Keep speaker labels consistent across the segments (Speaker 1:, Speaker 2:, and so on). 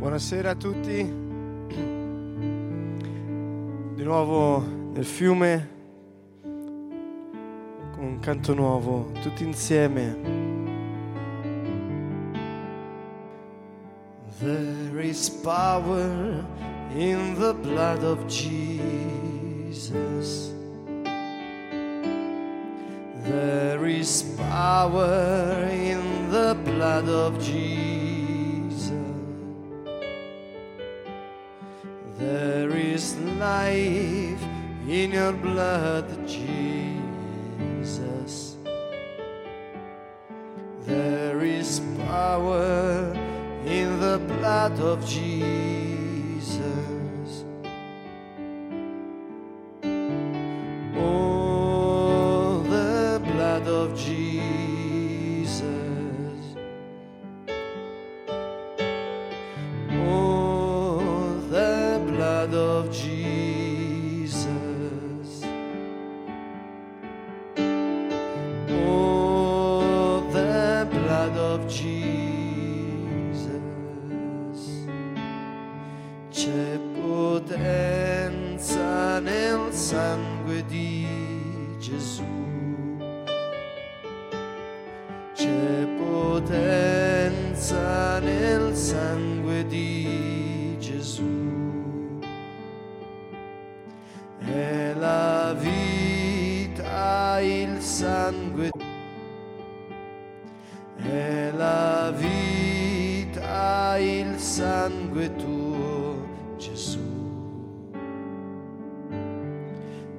Speaker 1: Buonasera a tutti. Di nuovo nel fiume con un canto nuovo, tutti insieme. There is power in the blood of Jesus. There is power in the blood of Jesus. in your blood, Jesus. There is power in the blood of Jesus.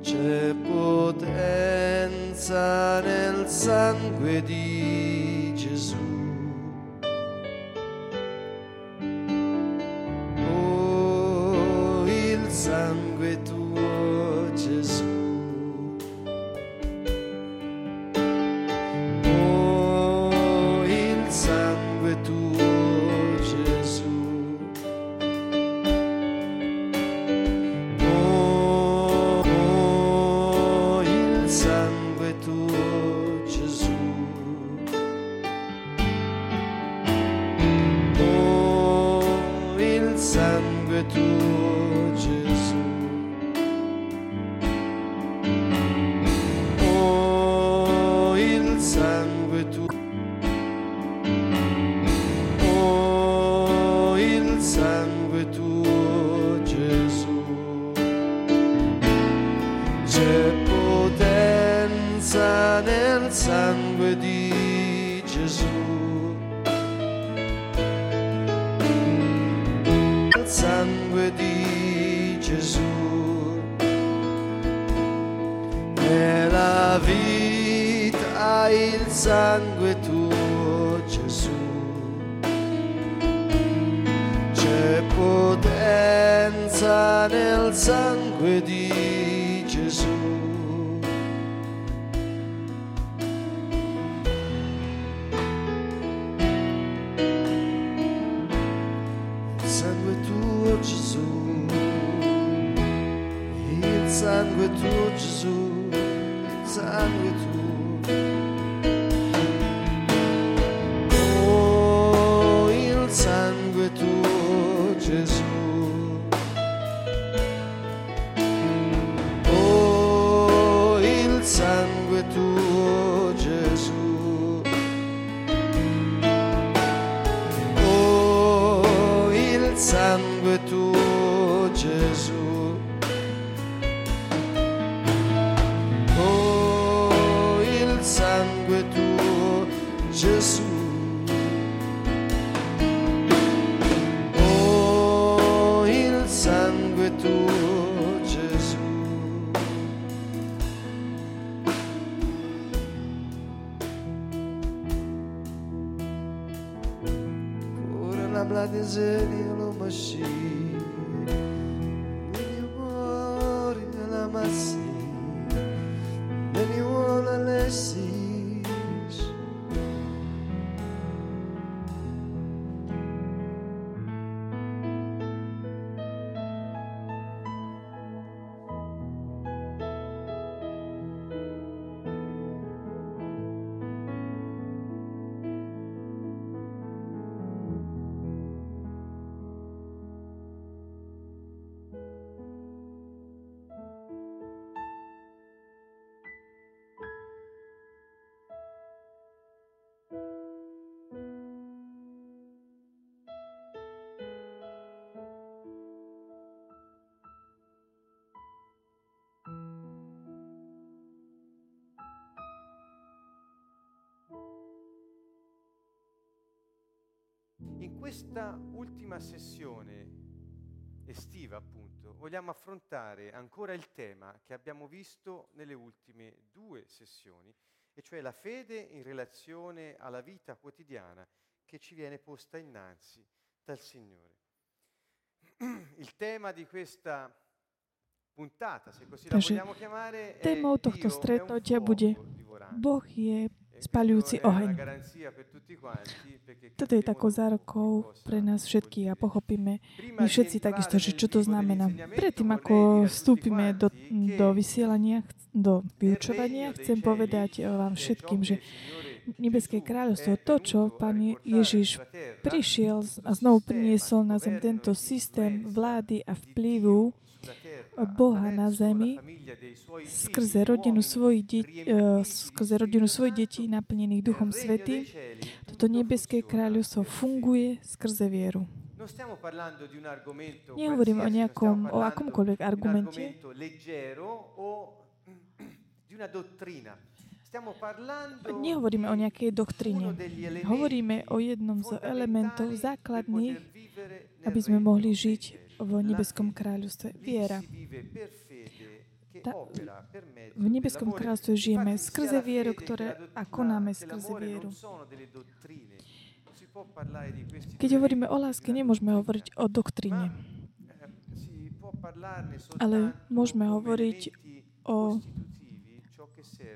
Speaker 1: C'è potenza nel sangue di Gesù.
Speaker 2: Questa ultima sessione estiva, appunto, vogliamo affrontare ancora il tema che abbiamo visto nelle ultime due sessioni, e cioè la fede in relazione alla vita quotidiana che ci viene posta innanzi dal Signore. Il tema di questa puntata, se così la vogliamo chiamare, è
Speaker 3: tohto stretnutia bude. Boh je spaľujúci oheň. Toto je takou zárokou pre nás všetkých a pochopíme my všetci takisto, že čo to znamená. Predtým, ako vstúpime do, do vysielania, do vyučovania, chcem povedať eh, vám
Speaker 2: ciò
Speaker 3: všetkým, že nebeské kráľovstvo, to, čo Pán Ježiš prišiel a znovu priniesol na zem tento
Speaker 2: e
Speaker 3: systém vlády a vplyvu Boha na zemi
Speaker 2: suoi
Speaker 3: skrze rodinu svojich detí, skrze
Speaker 2: di
Speaker 3: rodinu svojich detí naplnených Duchom
Speaker 2: cieli
Speaker 3: Toto nebeské kráľovstvo funguje skrze vieru. Nehovorím o nejakom, o akomkoľvek argumente, nehovoríme o nejakej doktríne. Hovoríme o jednom z elementov základných, aby sme mohli žiť. V nebeskom kráľovstve. Viera. Ta- V nebeskom kráľovstve žijeme skrze vieru, ktoré a konáme skrze vieru. Keď hovoríme o láske, nemôžeme hovoriť o
Speaker 2: parlarne
Speaker 3: ale môžeme hovoriť o,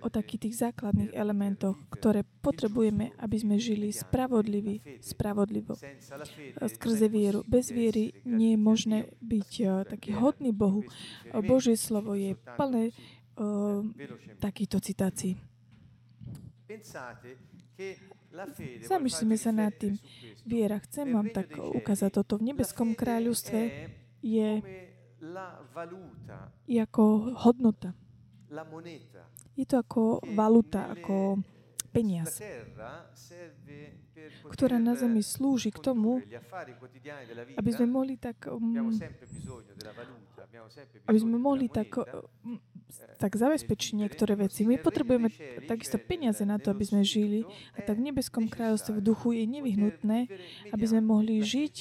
Speaker 3: o takých tých základných elementoch, ktoré potrebujeme, aby sme žili spravodliví, spravodlivo.
Speaker 2: fede
Speaker 3: Skrze vieru. Bez viery nie je možné byť eh, taký hodný Bohu. Eh, Božie slovo je plné eh, takýchto citácií. Zamyslíme sa nad tým. Viera, chcem vám tak ukázať toto. V nebeskom kráľovstve je ako hodnota. Je to ako valuta, ako peniaz, ktorá na zemi slúži k tomu, aby sme mohli tak, um, aby sme mohli tak, tak zabezpečiť niektoré veci. My potrebujeme takisto peniaze na to, aby sme žili. A tak v nebeskom kráľovstve v duchu je nevyhnutné, aby sme mohli žiť,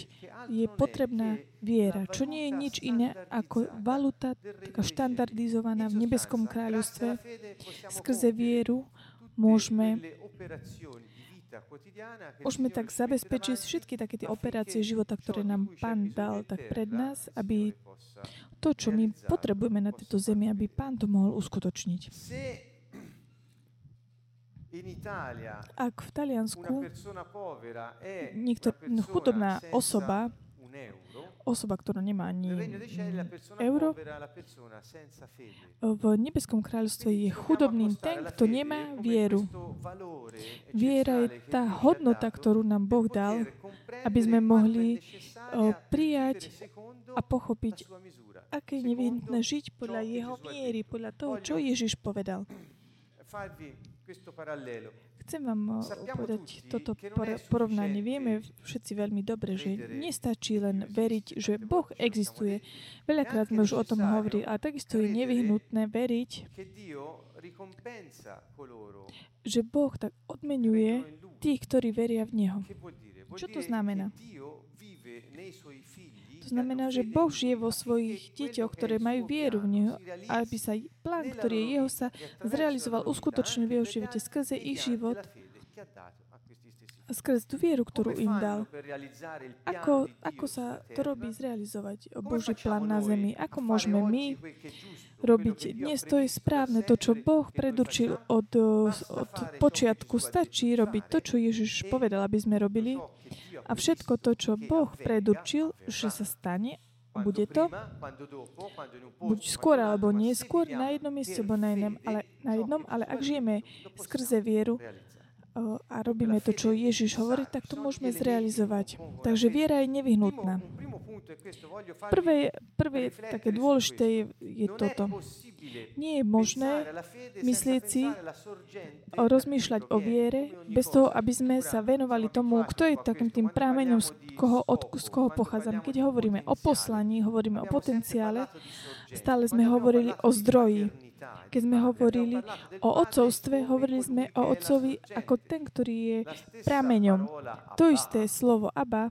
Speaker 3: je potrebná viera, čo nie je nič iné ako valuta taká štandardizovaná v nebeskom kráľovstve. Skrze vieru môžeme, môžeme tak zabezpečiť všetky také tie operácie života, ktoré nám Pán dal tak pred nás, aby to, čo my potrebujeme na tejto zemi, aby Pán to mohol uskutočniť. Ak v Taliansku
Speaker 2: persona povera è
Speaker 3: niekto,
Speaker 2: una persona
Speaker 3: chudobná osoba, osoba, ktorá nemá ani euro, v nebeskom kráľovstve je chudobným ten, kto nemá vieru. Viera je tá hodnota, ktorú nám Boh dal, aby sme mohli prijať a pochopiť, aké je nevyhnutné žiť podľa jeho miery, podľa toho, čo Ježiš povedal. Chcem vám o, povedať toto por- porovnanie. Vieme všetci veľmi dobre, že nestačí len veriť, že Boh existuje. Veľakrát sme už o tom hovorili, a takisto je nevyhnutné veriť, že Boh tak odmenuje tých, ktorí veria v Neho. Čo to znamená? To znamená, že Boh žije vo svojich deťoch, ktoré majú vieru v Neho, aby sa plán, ktorý je Jeho, sa zrealizoval, uskutočnil v jeho živote skrze ich život a skrze tú vieru, ktorú im dal. Ako, ako sa to robí zrealizovať, Boží plán na zemi? Ako môžeme my robiť dnes to je správne, to, čo Boh predurčil od, od počiatku. Stačí robiť to, čo Ježiš povedal, aby sme robili. A všetko to, čo Boh predurčil, že sa stane, bude to buď skôr alebo neskôr na jednom mieste, alebo na inom, ale, na jednom, ale ak žijeme skrze vieru o, a robíme to, čo Ježiš hovorí, tak to môžeme zrealizovať. Takže viera je nevyhnutná. Prvé, prvé také dôležité je, je toto. Nie je možné myslieť si, rozmýšľať o viere, bez toho, aby sme sa venovali tomu, kto je takým tým prámeňom, z koho, od, z koho pochádzame. Keď hovoríme o poslaní, hovoríme o potenciále, stále sme hovorili o zdroji. Keď sme hovorili o otcovstve, hovorili sme o otcovi ako ten, ktorý je prameňom. To isté slovo Abba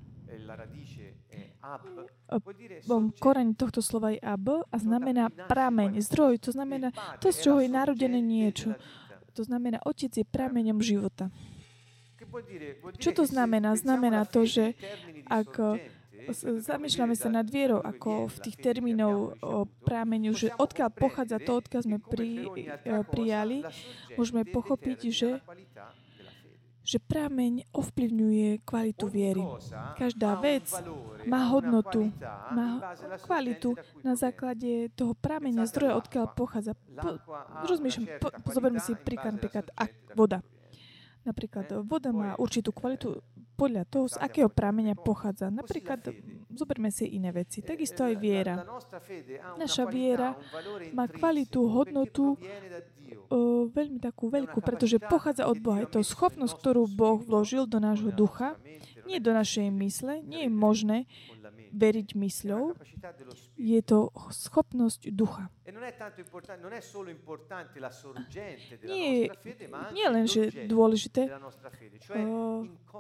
Speaker 3: koreň tohto slova je ab a znamená prameň, zdroj. To znamená to, z čoho je narodené niečo. To znamená, otec je prameňom života. Čo to znamená? Znamená to, že ak zamýšľame sa nad vierou, ako v tých termínov o prámeniu, že odkiaľ pochádza to, odkiaľ sme pri, prijali, môžeme pochopiť, že že prámeň ovplyvňuje kvalitu viery. Každá vec má hodnotu, má kvalitu na základe toho prámeňa zdroja, odkiaľ pochádza. Po, rozmýšľam, po, zoberme si príklad, napríklad voda. Napríklad voda má určitú kvalitu podľa toho, z akého prámenia pochádza. Napríklad, zoberme si iné veci. Takisto aj viera. Naša viera má kvalitu, hodnotu, o, veľmi takú veľkú, pretože pochádza od Boha. Je to schopnosť, ktorú Boh vložil do nášho ducha, nie do našej mysle. Nie je možné veriť mysľou. Je to schopnosť ducha. Nie, nie len, že dôležité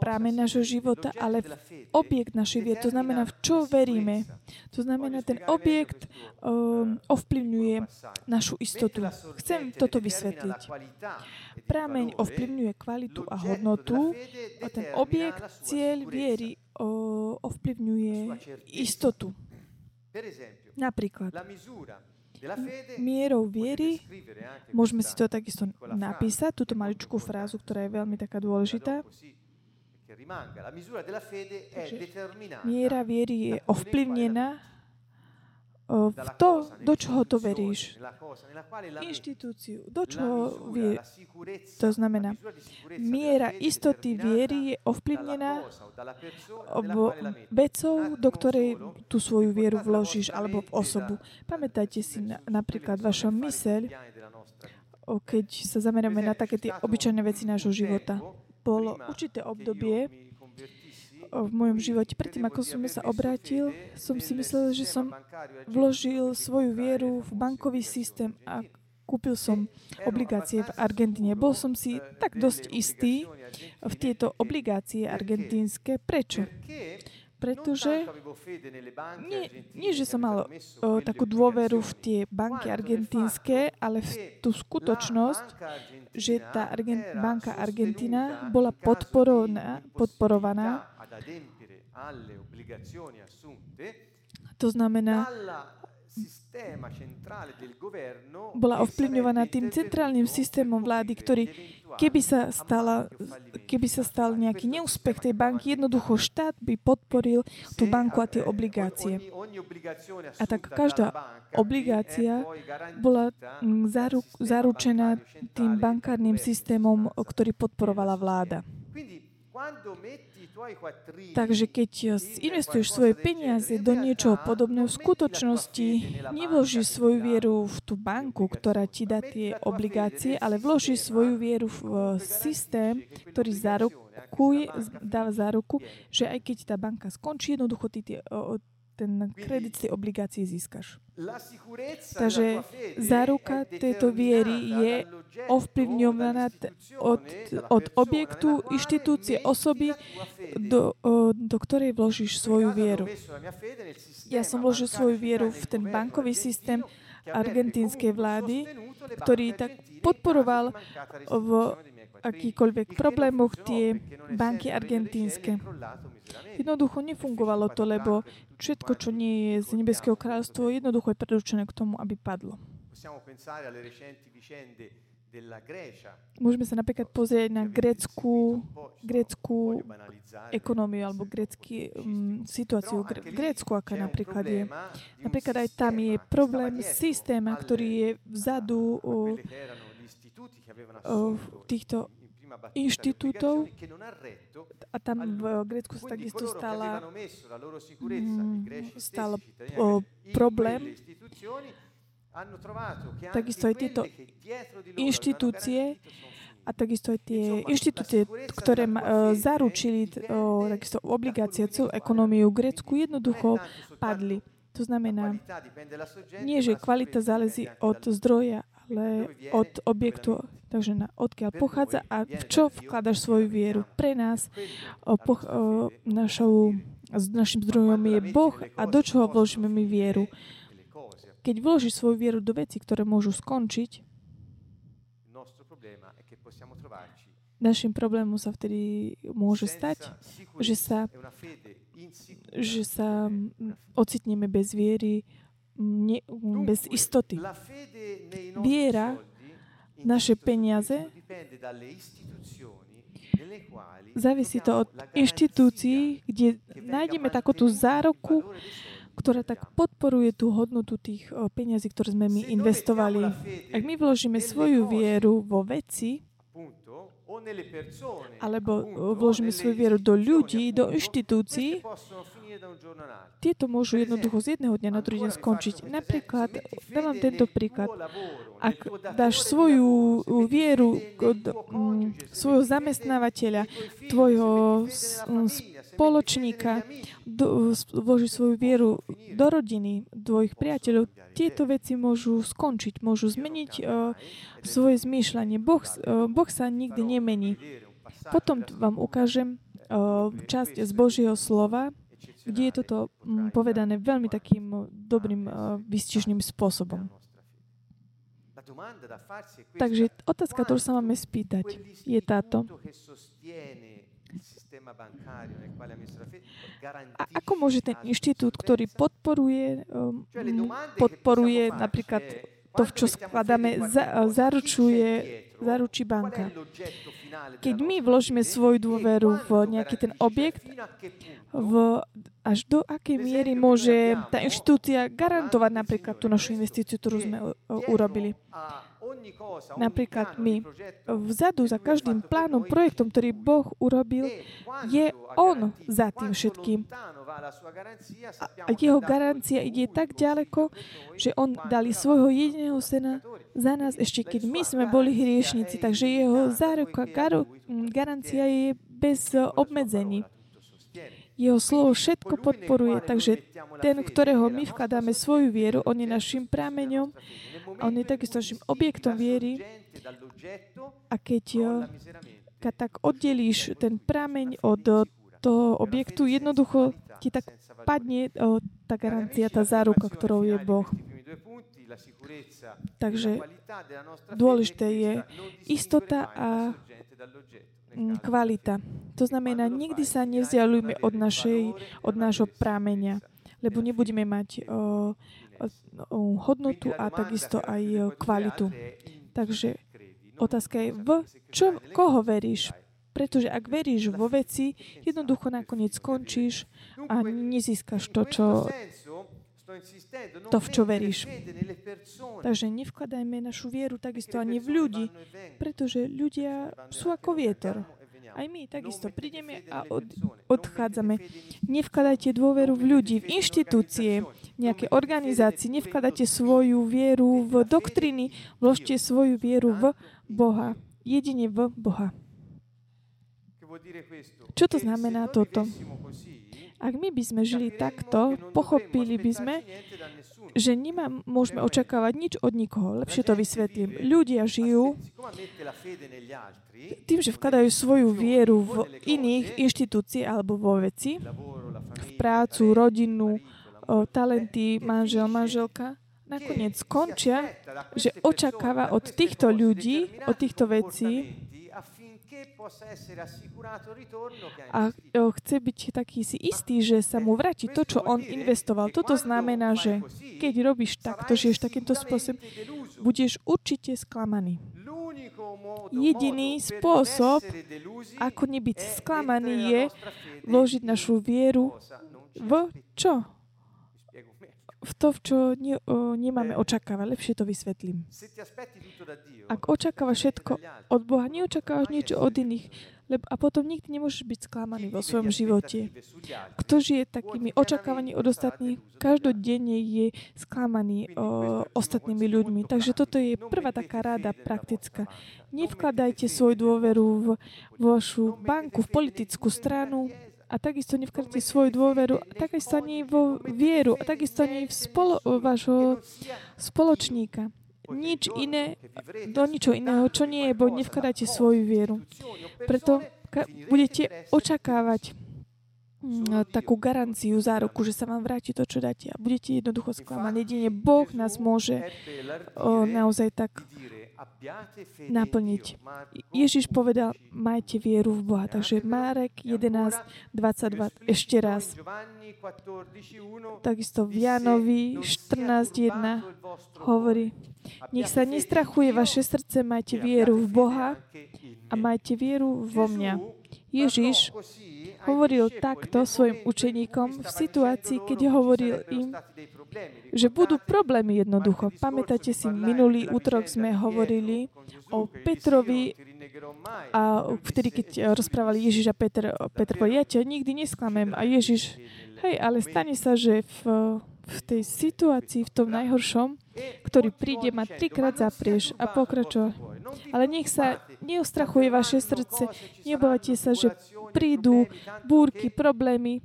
Speaker 3: práve nášho života, ale objekt našej viery. To znamená, v čo veríme. To znamená, ten objekt um, ovplyvňuje našu istotu. Chcem toto vysvetliť. Prámeň ovplyvňuje kvalitu a hodnotu a ten objekt, cieľ viery ovplyvňuje istotu. Napríklad, mierou viery, môžeme si to takisto napísať, túto maličkú frázu, ktorá je veľmi taká dôležitá. Miera viery je ovplyvnená v to, do čoho to veríš. Inštitúciu, do čoho vie. To znamená, miera istoty viery je ovplyvnená vecou, do ktorej tú svoju vieru vložíš, alebo v osobu. Pamätajte si na, napríklad vaša myseľ, keď sa zameriame na také tie obyčajné veci nášho života. Bolo určité obdobie, v mojom živote. Predtým, ako som sa obrátil, som si myslel, že som vložil svoju vieru v bankový systém a kúpil som obligácie v Argentíne. Bol som si tak dosť istý v tieto obligácie argentínske. Prečo? pretože nie, nie, že som mal o, takú dôveru v tie banky argentínske, ale v tú skutočnosť, že tá Argent, banka Argentina bola podporovaná, to znamená, bola ovplyvňovaná tým centrálnym systémom vlády, ktorý keby sa, stala, keby sa stal nejaký neúspech tej banky, jednoducho štát by podporil tú banku a tie obligácie. A tak každá obligácia bola zaru, zaručená tým bankárnym systémom, ktorý podporovala vláda. Takže keď investuješ svoje peniaze do niečoho podobného, v skutočnosti nevložíš svoju vieru v tú banku, ktorá ti dá tie obligácie, ale vložíš svoju vieru v systém, ktorý zarukuje, dáva záruku, že aj keď tá banka skončí, jednoducho ty tie ten kredit z tej obligácie získaš. Takže záruka tejto viery je ovplyvňovaná od, od objektu, inštitúcie, osoby, do, do ktorej vložíš svoju vieru. Ja som vložil svoju vieru v ten bankový systém argentínskej vlády, ktorý tak podporoval v akýkoľvek problémoch tie banky argentínske. Jednoducho nefungovalo to, lebo všetko, čo nie je z Nebeského kráľovstva, jednoducho je predurčené k tomu, aby padlo. Môžeme sa napríklad pozrieť na grécku, grécku ekonómiu alebo grécky, um, situáciu v Grécku, aká napríklad je. Napríklad aj tam je problém systéma, ktorý je vzadu o týchto inštitútov a tam v Grécku sa takisto stala, mm, stal problém. Takisto aj tieto inštitúcie a takisto aj tie inštitúcie, ktoré uh, zaručili uh, takisto obligácie celú ekonómiu v Grécku, jednoducho padli. To znamená, nie, že kvalita záleží od zdroja, ale od objektu, takže na, odkiaľ pochádza a v čo vkladaš svoju vieru. Pre nás o, po, o, našou našim zdrojom je Boh a do čoho vložíme my vieru. Keď vložíš svoju vieru do veci, ktoré môžu skončiť, našim problémom sa vtedy môže stať, že sa, že sa ocitneme bez viery, ne, bez istoty. Viera, naše peniaze, Závisí to od inštitúcií, kde nájdeme takúto zároku, ktorá tak podporuje tú hodnotu tých o, peňazí, ktoré sme my investovali. Ak my vložíme svoju vieru vo veci, alebo vložíme svoju vieru do ľudí, do inštitúcií, tieto môžu jednoducho z jedného dňa na druhý deň skončiť. Napríklad, dávam tento príklad, ak dáš svoju vieru, mm, svojho zamestnávateľa, tvojho mm, spoločníka, do, s- vloží svoju vieru do rodiny, tvojich priateľov, tieto veci môžu skončiť, môžu zmeniť uh, svoje zmýšľanie. Boh, uh, boh sa nikdy nemení. Potom vám ukážem uh, časť z Božieho slova, kde je toto mm, povedané veľmi takým uh, dobrým, uh, vystižným spôsobom. Takže otázka, ktorú sa máme spýtať, je táto. A ako môže ten inštitút, ktorý podporuje, mm, podporuje napríklad to, v čo skladáme, za, zaručuje, zaručí banka. Keď my vložíme svoju dôveru v nejaký ten objekt, v, až do akej miery môže tá inštitúcia garantovať napríklad tú našu investíciu, ktorú sme urobili. Napríklad my vzadu za každým plánom, projektom, ktorý Boh urobil, je On za tým všetkým. A jeho garancia ide tak ďaleko, že On dali svojho jediného syna za nás, ešte keď my sme boli hriešnici. Takže jeho záruka, garancia je bez obmedzení. Jeho slovo všetko podporuje, takže ten, ktorého my vkladáme svoju vieru, on je našim prámeňom a on je takisto našim objektom viery. A keď, eh, keď tak oddelíš ten prameň od eh, toho objektu, jednoducho ti tak padne eh, tá garancia, tá záruka, ktorou je Boh. Takže dôležité je istota a mm, kvalita. To znamená, nikdy sa nevzdialujme od, našej, od nášho prámenia, lebo nebudeme mať o, o, hodnotu a takisto aj o, kvalitu. Takže otázka je, v čo, koho veríš? Pretože ak veríš vo veci, jednoducho nakoniec skončíš a nezískaš to, čo, to, v čo veríš. Takže nevkladajme našu vieru takisto ani v ľudí, pretože ľudia sú ako vietor. Aj my takisto prídeme a od, odchádzame. Nevkladajte dôveru v ľudí, v inštitúcie, v nejaké organizácie, nevkladajte svoju vieru v doktriny, vložte svoju vieru v Boha. Jedine v Boha. Čo to znamená toto? Ak my by sme žili takto, pochopili by sme, že nemá, môžeme očakávať nič od nikoho. Lepšie to vysvetlím. Ľudia žijú tým, že vkladajú svoju vieru v iných inštitúcií alebo vo veci, v prácu, rodinu, o, talenty, manžel, manželka, nakoniec skončia, že očakáva od týchto ľudí, od týchto vecí a chce byť taký si istý, že sa mu vráti to, čo on investoval. Toto znamená, že keď robíš takto, žiješ takýmto spôsobom, budeš určite sklamaný. Jediný spôsob, ako nebyť sklamaný, je vložiť našu vieru v čo? V to, v čo ne, o, nemáme očakávať. Lepšie to vysvetlím. Ak očakávaš všetko od Boha, neočakávaš niečo od iných, lebo, a potom nikdy nemôžeš byť sklamaný vo svojom živote. Kto žije takými očakávaní od ostatných, každodenne je sklamaný o, ostatnými ľuďmi. Takže toto je prvá taká rada praktická. Nevkladajte svoju dôveru v vašu banku, v politickú stranu, a takisto nevkladajte svoju dôveru, a takisto ani vo vieru, a takisto ani v spolo, vašho spoločníka. Nič iné, do ničo iného, čo nie je, bo nevkladajte svoju vieru. Preto ka- budete očakávať mm, takú garanciu, záruku, že sa vám vráti to, čo dáte a budete jednoducho sklamaní. Jedine Boh nás môže o, naozaj tak naplniť. Ježiš povedal, majte vieru v Boha. Takže Márek 11, 22, ešte raz. Takisto v Janovi 14.1 hovorí, nech sa nestrachuje vaše srdce, majte vieru v Boha a majte vieru vo mňa. Ježiš hovoril takto svojim učeníkom v situácii, keď hovoril im, že budú problémy jednoducho. Pamätáte si, minulý útorok sme hovorili o Petrovi a vtedy, keď rozprávali Ježiš a Peter, Petr povedal, ja ťa nikdy nesklamem. A Ježiš, hej, ale stane sa, že v, v tej situácii, v tom najhoršom, ktorý príde, ma trikrát zaprieš a pokračuje. Ale nech sa neostrachuje vaše srdce, neobávate sa, že prídu búrky, problémy,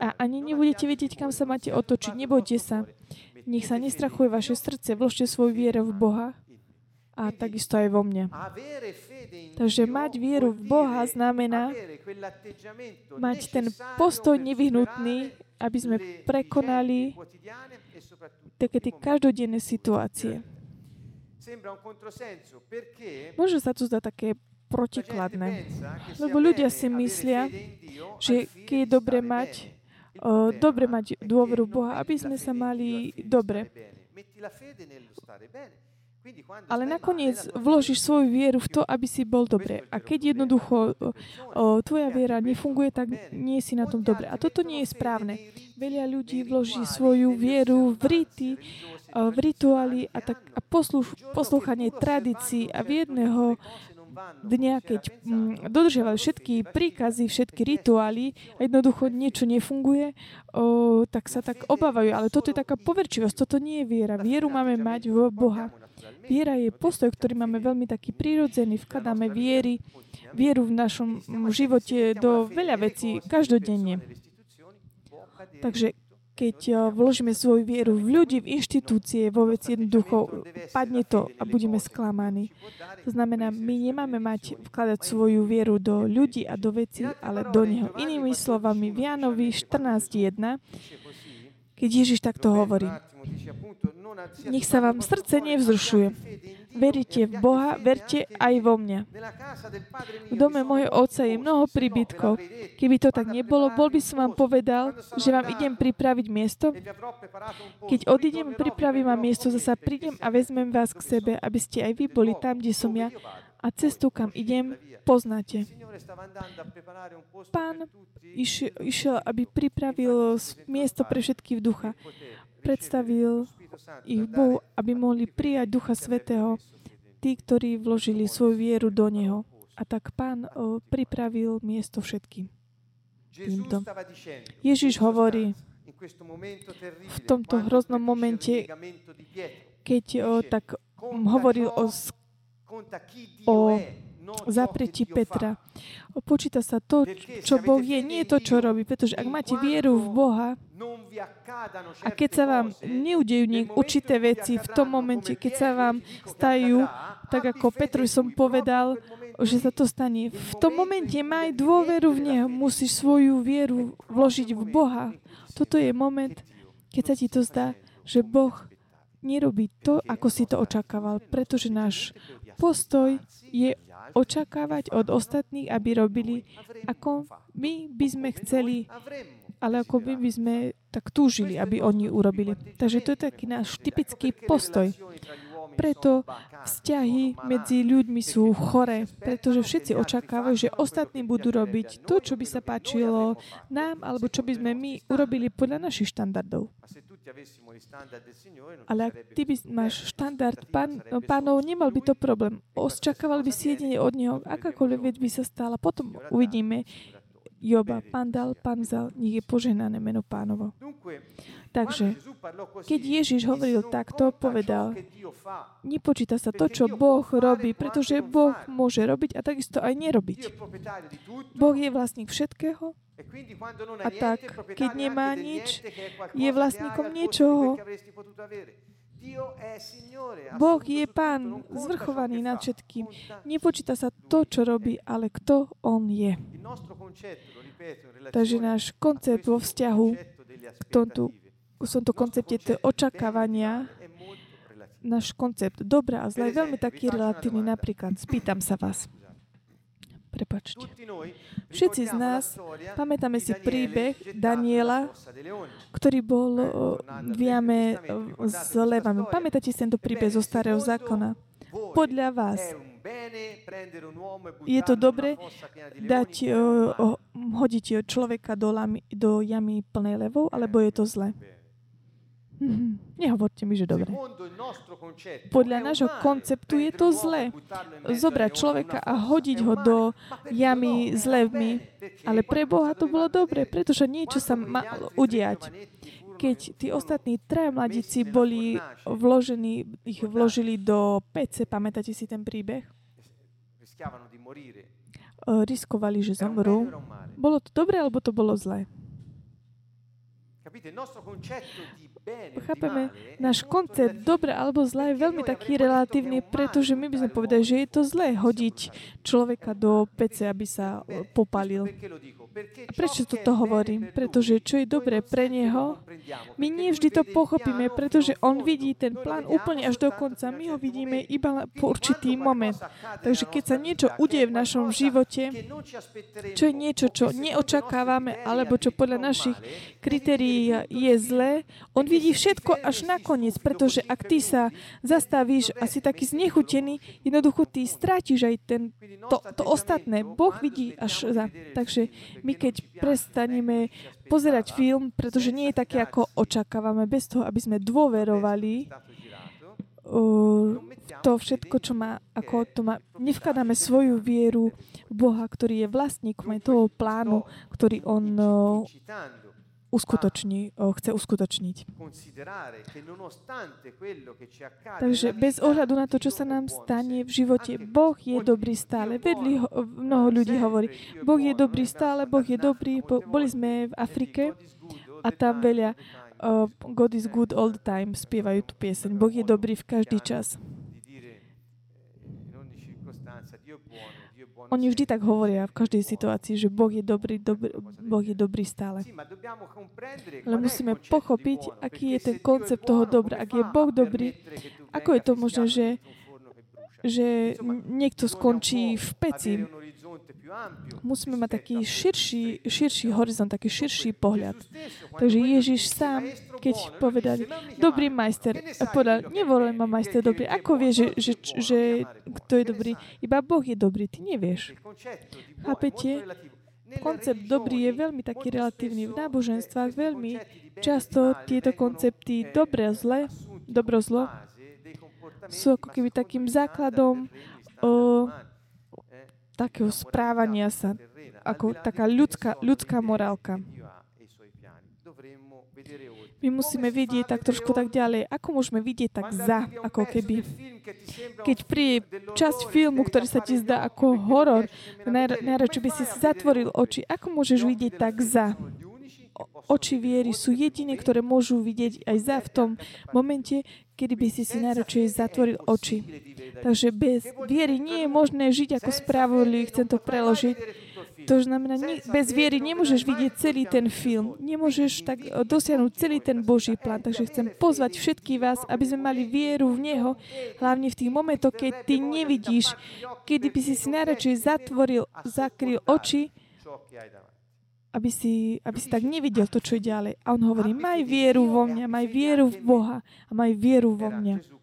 Speaker 3: a ani nebudete vedieť, kam sa máte otočiť. Nebojte sa. Nech sa nestrachuje vaše srdce. Vložte svoju vieru v Boha a takisto aj vo mne. Takže mať vieru v Boha znamená mať ten postoj nevyhnutný, aby sme prekonali také tie každodenné situácie. Môže sa to zdať také protikladné. Lebo ľudia si myslia, že keď je dobre mať, o, dobre mať dôveru Boha, aby sme sa mali dobre. Ale nakoniec vložíš svoju vieru v to, aby si bol dobre. A keď jednoducho o, tvoja viera nefunguje, tak nie si na tom dobre. A toto nie je správne. Veľa ľudí vloží svoju vieru v rity, v rituály a, tak, a posluch, poslúchanie tradícií a v jedného dňa, keď mm, dodržiavajú všetky príkazy, všetky rituály a jednoducho niečo nefunguje, o, tak sa tak obávajú. Ale toto je taká poverčivosť, toto nie je viera. Vieru máme mať v Boha. Viera je postoj, ktorý máme veľmi taký prírodzený. Vkladáme viery, vieru v našom živote do veľa vecí každodenne. Takže keď eh, vložíme svoju vieru v ľudí, v inštitúcie, vo veci jednoducho, padne to a budeme sklamaní. To znamená, my nemáme mať, vkladať svoju vieru do ľudí a do veci, ale do Neho. Inými slovami, v Jánovi 14.1, keď Ježiš takto hovorí, nech sa vám srdce nevzrušuje. Veríte v Boha, verte aj vo mňa. V dome môjho otca je mnoho príbytkov. Keby to tak nebolo, bol by som vám povedal, že vám idem pripraviť miesto. Keď odídem, pripravím vám miesto, zasa prídem a vezmem vás k sebe, aby ste aj vy boli tam, kde som ja. A cestu, kam idem, poznáte. Pán išiel, išiel, aby pripravil miesto pre všetkých v ducha. Predstavil ich Bohu, aby mohli prijať Ducha Svetého, tí, ktorí vložili svoju vieru do Neho. A tak Pán o, pripravil miesto všetkým. Týmto. Ježiš hovorí v tomto hroznom momente, keď o, tak hovoril o, o zapretí Petra. Počíta sa to, čo Boh je, nie to, čo robí. Pretože ak máte vieru v Boha a keď sa vám neudejú určité veci v tom momente, keď sa vám stajú, tak ako Petrovi som povedal, že sa to stane. V tom momente maj dôveru v Neho. Musíš svoju vieru vložiť v Boha. Toto je moment, keď sa ti to zdá, že Boh nerobí to, ako si to očakával, pretože náš postoj je očakávať od ostatných, aby robili, ako my by sme chceli, ale ako my by sme tak túžili, aby oni urobili. Takže to je taký náš typický postoj. Preto vzťahy medzi ľuďmi sú chore, pretože všetci očakávajú, že ostatní budú robiť to, čo by sa páčilo nám, alebo čo by sme my urobili podľa našich štandardov. Ale ak ty by máš štandard pán, pánov, nemal by to problém. Očakával by si jedine od neho, akákoľvek by sa stala. Potom uvidíme Joba. Pán dal, pán vzal, nech je poženané meno pánovo. Takže, keď Ježiš hovoril takto, povedal, nepočíta sa to, čo Boh robí, pretože Boh môže robiť a takisto aj nerobiť. Boh je vlastník všetkého a tak, keď nemá nič, je vlastníkom niečoho, Boh je pán, zvrchovaný nad všetkým. Nepočíta sa to, čo robí, ale kto on je. Takže náš koncept vo vzťahu k tomto, v tomto koncepte očakávania náš koncept dobra a zla je veľmi taký relatívny. Napríklad, spýtam sa vás. Prepačte. Všetci z nás pamätáme si príbeh Daniela, ktorý bol v jame s levami. Pamätáte si tento príbeh zo starého zákona? Podľa vás, je to dobre dať, hodiť človeka do, lamy, do jamy plnej levou, alebo je to zle? Mm-hmm. Nehovorte mi, že dobre. Podľa nášho konceptu je to zlé. Zobrať človeka a hodiť ho do jamy s levmi. Ale pre Boha to bolo dobre, pretože niečo sa malo udiať. Keď tí ostatní traja mladíci boli vložení, ich vložili do pece, pamätáte si ten príbeh? Riskovali, že zomrú. Bolo to dobre, alebo to bolo zlé? Chápeme, náš koncept dobre alebo zlé je veľmi taký relatívny, pretože my by sme povedali, že je to zlé hodiť človeka do pece, aby sa popalil. A prečo toto hovorím? Pretože čo je dobré pre neho, my nie vždy to pochopíme, pretože on vidí ten plán úplne až do konca. My ho vidíme iba po určitý moment. Takže keď sa niečo udeje v našom živote, čo je niečo, čo neočakávame, alebo čo podľa našich kritérií je zlé, on vidí všetko až nakoniec, pretože ak ty sa zastavíš a si taký znechutený, jednoducho ty strátiš aj ten, to, to ostatné. Boh vidí až za. Takže my keď prestaneme pozerať film, pretože nie je taký, ako očakávame, bez toho, aby sme dôverovali to všetko, čo má, ako to má, nevkladáme svoju vieru Boha, ktorý je vlastníkom aj toho plánu, ktorý on uskutoční, chce uskutočniť. Takže bez ohľadu na to, čo sa nám stane v živote, Boh je dobrý stále. Vedli ho, mnoho ľudí hovorí, Boh je dobrý stále, Boh je dobrý. Boli sme v Afrike a tam veľa uh, God is good all the time spievajú tú pieseň. Boh je dobrý v každý čas. Oni vždy tak hovoria v každej situácii, že Boh je dobrý, dobrý boh je dobrý stále. Ale musíme pochopiť, aký je ten koncept toho dobra. Ak je Boh dobrý, ako je to možné, že, že niekto skončí v peci? Musíme mať taký širší, širší horizont, taký širší pohľad. Takže Ježiš sám, keď povedali, dobrý majster, povedal, nevolaj ma majster dobrý. Ako vieš, že, že, že kto je dobrý? Iba Boh je dobrý, ty nevieš. Chápete? Koncept dobrý je veľmi taký relatívny. V náboženstvách veľmi často tieto koncepty dobre a zle, dobro zlo, sú ako keby takým základom o, takého správania sa, ako taká ľudská, ľudská morálka. My musíme vidieť tak trošku tak ďalej. Ako môžeme vidieť tak za, ako keby. Keď príde časť filmu, ktorý sa ti zdá ako horor, najradšej by si si zatvoril oči. Ako môžeš vidieť tak za? Oči viery sú jediné, ktoré môžu vidieť aj za v tom momente, kedy by si si najradšej zatvoril oči. Takže bez viery nie je možné žiť ako spravodlivý. Chcem to preložiť. To znamená, bez viery nemôžeš vidieť celý ten film. Nemôžeš tak eh, dosiahnuť celý ten Boží plán. Takže chcem pozvať všetkých vás, aby sme mali vieru v Neho, hlavne v tých momentoch, keď ty nevidíš, kedy by si si najradšej zatvoril, zakryl oči aby si, aby si tak nevidel to, čo je ďalej. A on hovorí, maj vieru vo mňa, maj vieru v Boha a maj vieru vo mňa.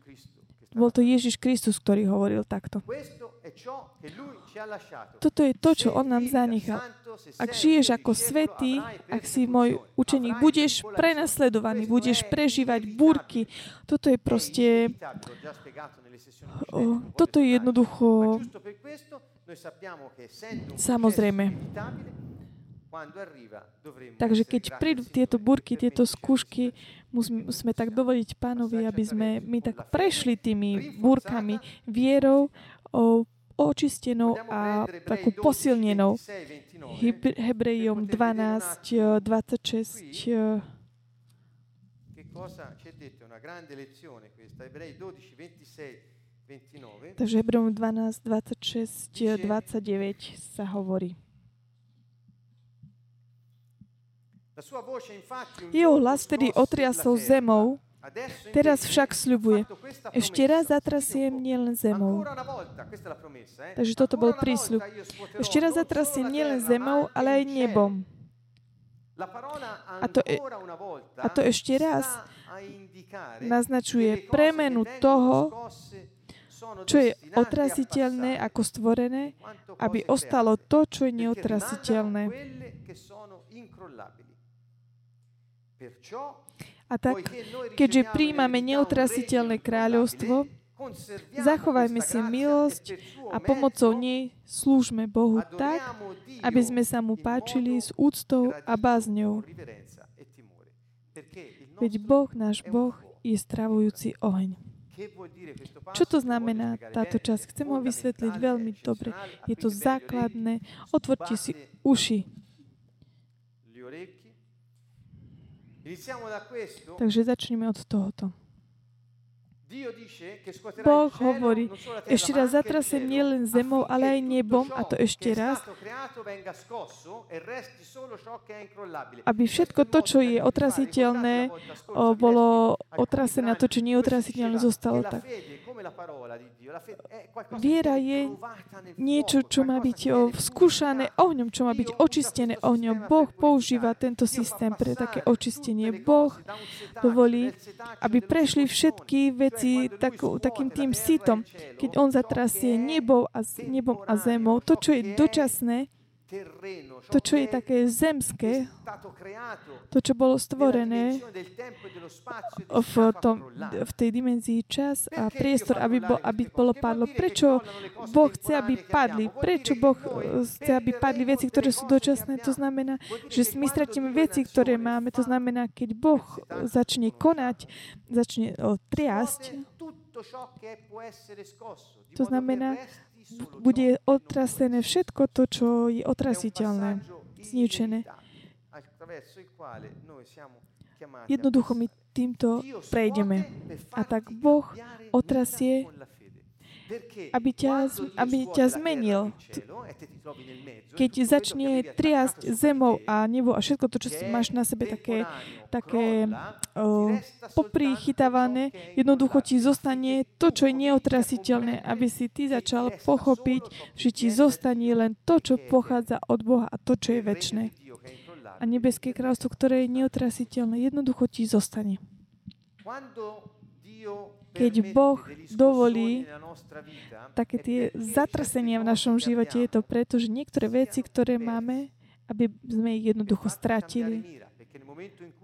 Speaker 3: Bol to Ježiš Kristus, ktorý hovoril takto. Toto je to, čo on nám zanechal. Ak žiješ ako svetý, ak si môj učeník, budeš prenasledovaný, budeš prežívať búrky. Toto je proste... Toto je jednoducho... Samozrejme. Takže keď prídu tieto burky, tieto skúšky, musíme tak dovoliť pánovi, aby sme my tak prešli tými búrkami vierou, o, očistenou a takú posilnenou. Hebrejom 12, 26.
Speaker 2: cosa ci è detta una grande lezione questa, Ebrei 12, 26, 29.
Speaker 3: Takže Hebreom 12, 26, 29 sa hovorí. Jeho hlas tedy otriasol zemou, teraz však sľubuje, ešte raz zatrasiem nielen zemou. Takže toto bol prísľub. Ešte raz zatrasiem nielen zemou, ale aj nebom. A to, e, a to ešte raz naznačuje premenu toho, čo je otrasiteľné ako stvorené, aby ostalo to, čo je neotrasiteľné. A tak, keďže príjmame neutrasiteľné kráľovstvo, zachovajme si milosť a pomocou nej slúžme Bohu tak, aby sme sa mu páčili s úctou a bázňou. Veď Boh, náš Boh, je stravujúci oheň. Čo to znamená táto časť? Chcem ho vysvetliť veľmi dobre. Je to základné. Otvorte si uši. Takže začneme od tohoto. Boh hovorí, ešte raz zatrasem nielen zemou, ale aj nebom, a to ešte raz, aby všetko to, čo je otrasiteľné, bolo otrasené a to, čo nie je otrasiteľné, zostalo tak. Viera je niečo, čo má byť skúšané ohňom, čo má byť očistené ohňom. Boh používa tento systém pre také očistenie. Boh dovolí, aby prešli všetky veci tak, takým tým sitom, keď On zatrasie nebom a, nebom a zemou. To, čo je dočasné, to, čo je také zemské, to, čo bolo stvorené v, tom, v tej dimenzii čas a priestor, aby, bo, aby bolo padlo. Prečo Boh chce, aby padli? Prečo Boh chce, aby padli veci, ktoré sú dočasné? To znamená, že my stratíme veci, ktoré máme. To znamená, keď Boh začne konať, začne triasť, to znamená, bude otrasené všetko to, čo je otrasiteľné, zničené. Jednoducho my týmto prejdeme. A tak Boh otrasie aby ťa, aby ťa zmenil. Keď začne triasť zemou a nebo a všetko to, čo máš na sebe také, také uh, poprichytávané, jednoducho ti zostane to, čo je neotrasiteľné, aby si ty začal pochopiť, že ti zostane len to, čo pochádza od Boha a to, čo je väčšie. A nebeské kráľstvo, ktoré je neotrasiteľné, jednoducho ti zostane. Keď Boh dovolí také tie zatrasenia v našom živote, je to preto, že niektoré veci, ktoré máme, aby sme ich jednoducho stratili.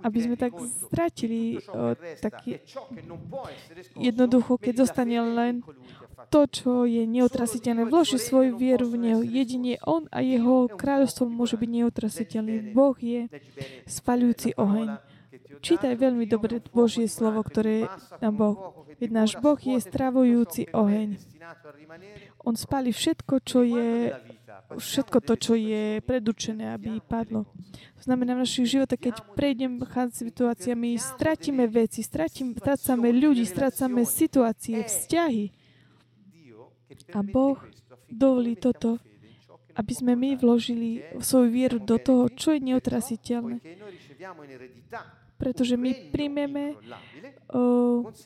Speaker 3: Aby sme tak stratili o, taký, jednoducho, keď zostane len to, čo je neotrasiteľné. Vloží svoju vieru v Neho. Jedine On a Jeho kráľovstvo môže byť neotrasiteľný. Boh je spalujúci oheň. Čítaj veľmi dobre Božie slovo, ktoré nám Boh. Veď náš Boh je stravujúci oheň. On spáli všetko, čo je všetko to, čo je predurčené, aby padlo. To znamená, v našich životoch, keď prejdem situáciami, stratíme veci, stratíme, strácame ľudí, strácame situácie, vzťahy. A Boh dovolí toto, aby sme my vložili svoju vieru do toho, čo je neotrasiteľné pretože my príjmeme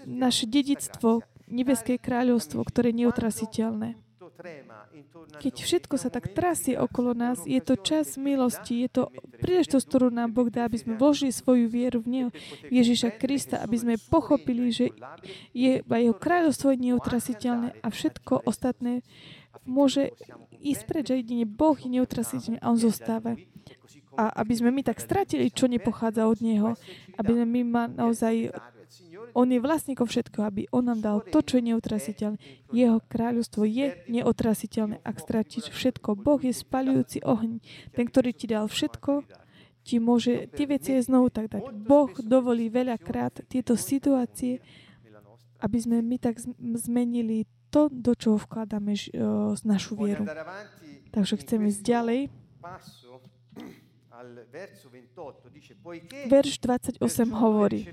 Speaker 3: naše dedictvo, nebeské kráľovstvo, ktoré je neutrasiteľné. Keď všetko sa tak trasie okolo nás, je to čas milosti, je to príležitosť, ktorú nám Boh dá, aby sme vložili svoju vieru v Neho, Ježiša Krista, aby sme pochopili, že je, jeho kráľovstvo je neutrasiteľné a všetko ostatné môže ísť preč, a jedine Boh je neutrasiteľný a On zostáva a aby sme my tak stratili, čo nepochádza od Neho, aby sme my ma naozaj on je vlastníkom všetko, aby On nám dal to, čo je neotrasiteľné. Jeho kráľovstvo je neotrasiteľné. Ak stratíš všetko, Boh je spalujúci oheň. Ten, ktorý ti dal všetko, ti môže tie veci aj znovu tak dať. Boh dovolí veľakrát tieto situácie, aby sme my tak zmenili to, do čoho vkladáme našu vieru. Takže chceme ísť ďalej Verš 28 hovorí,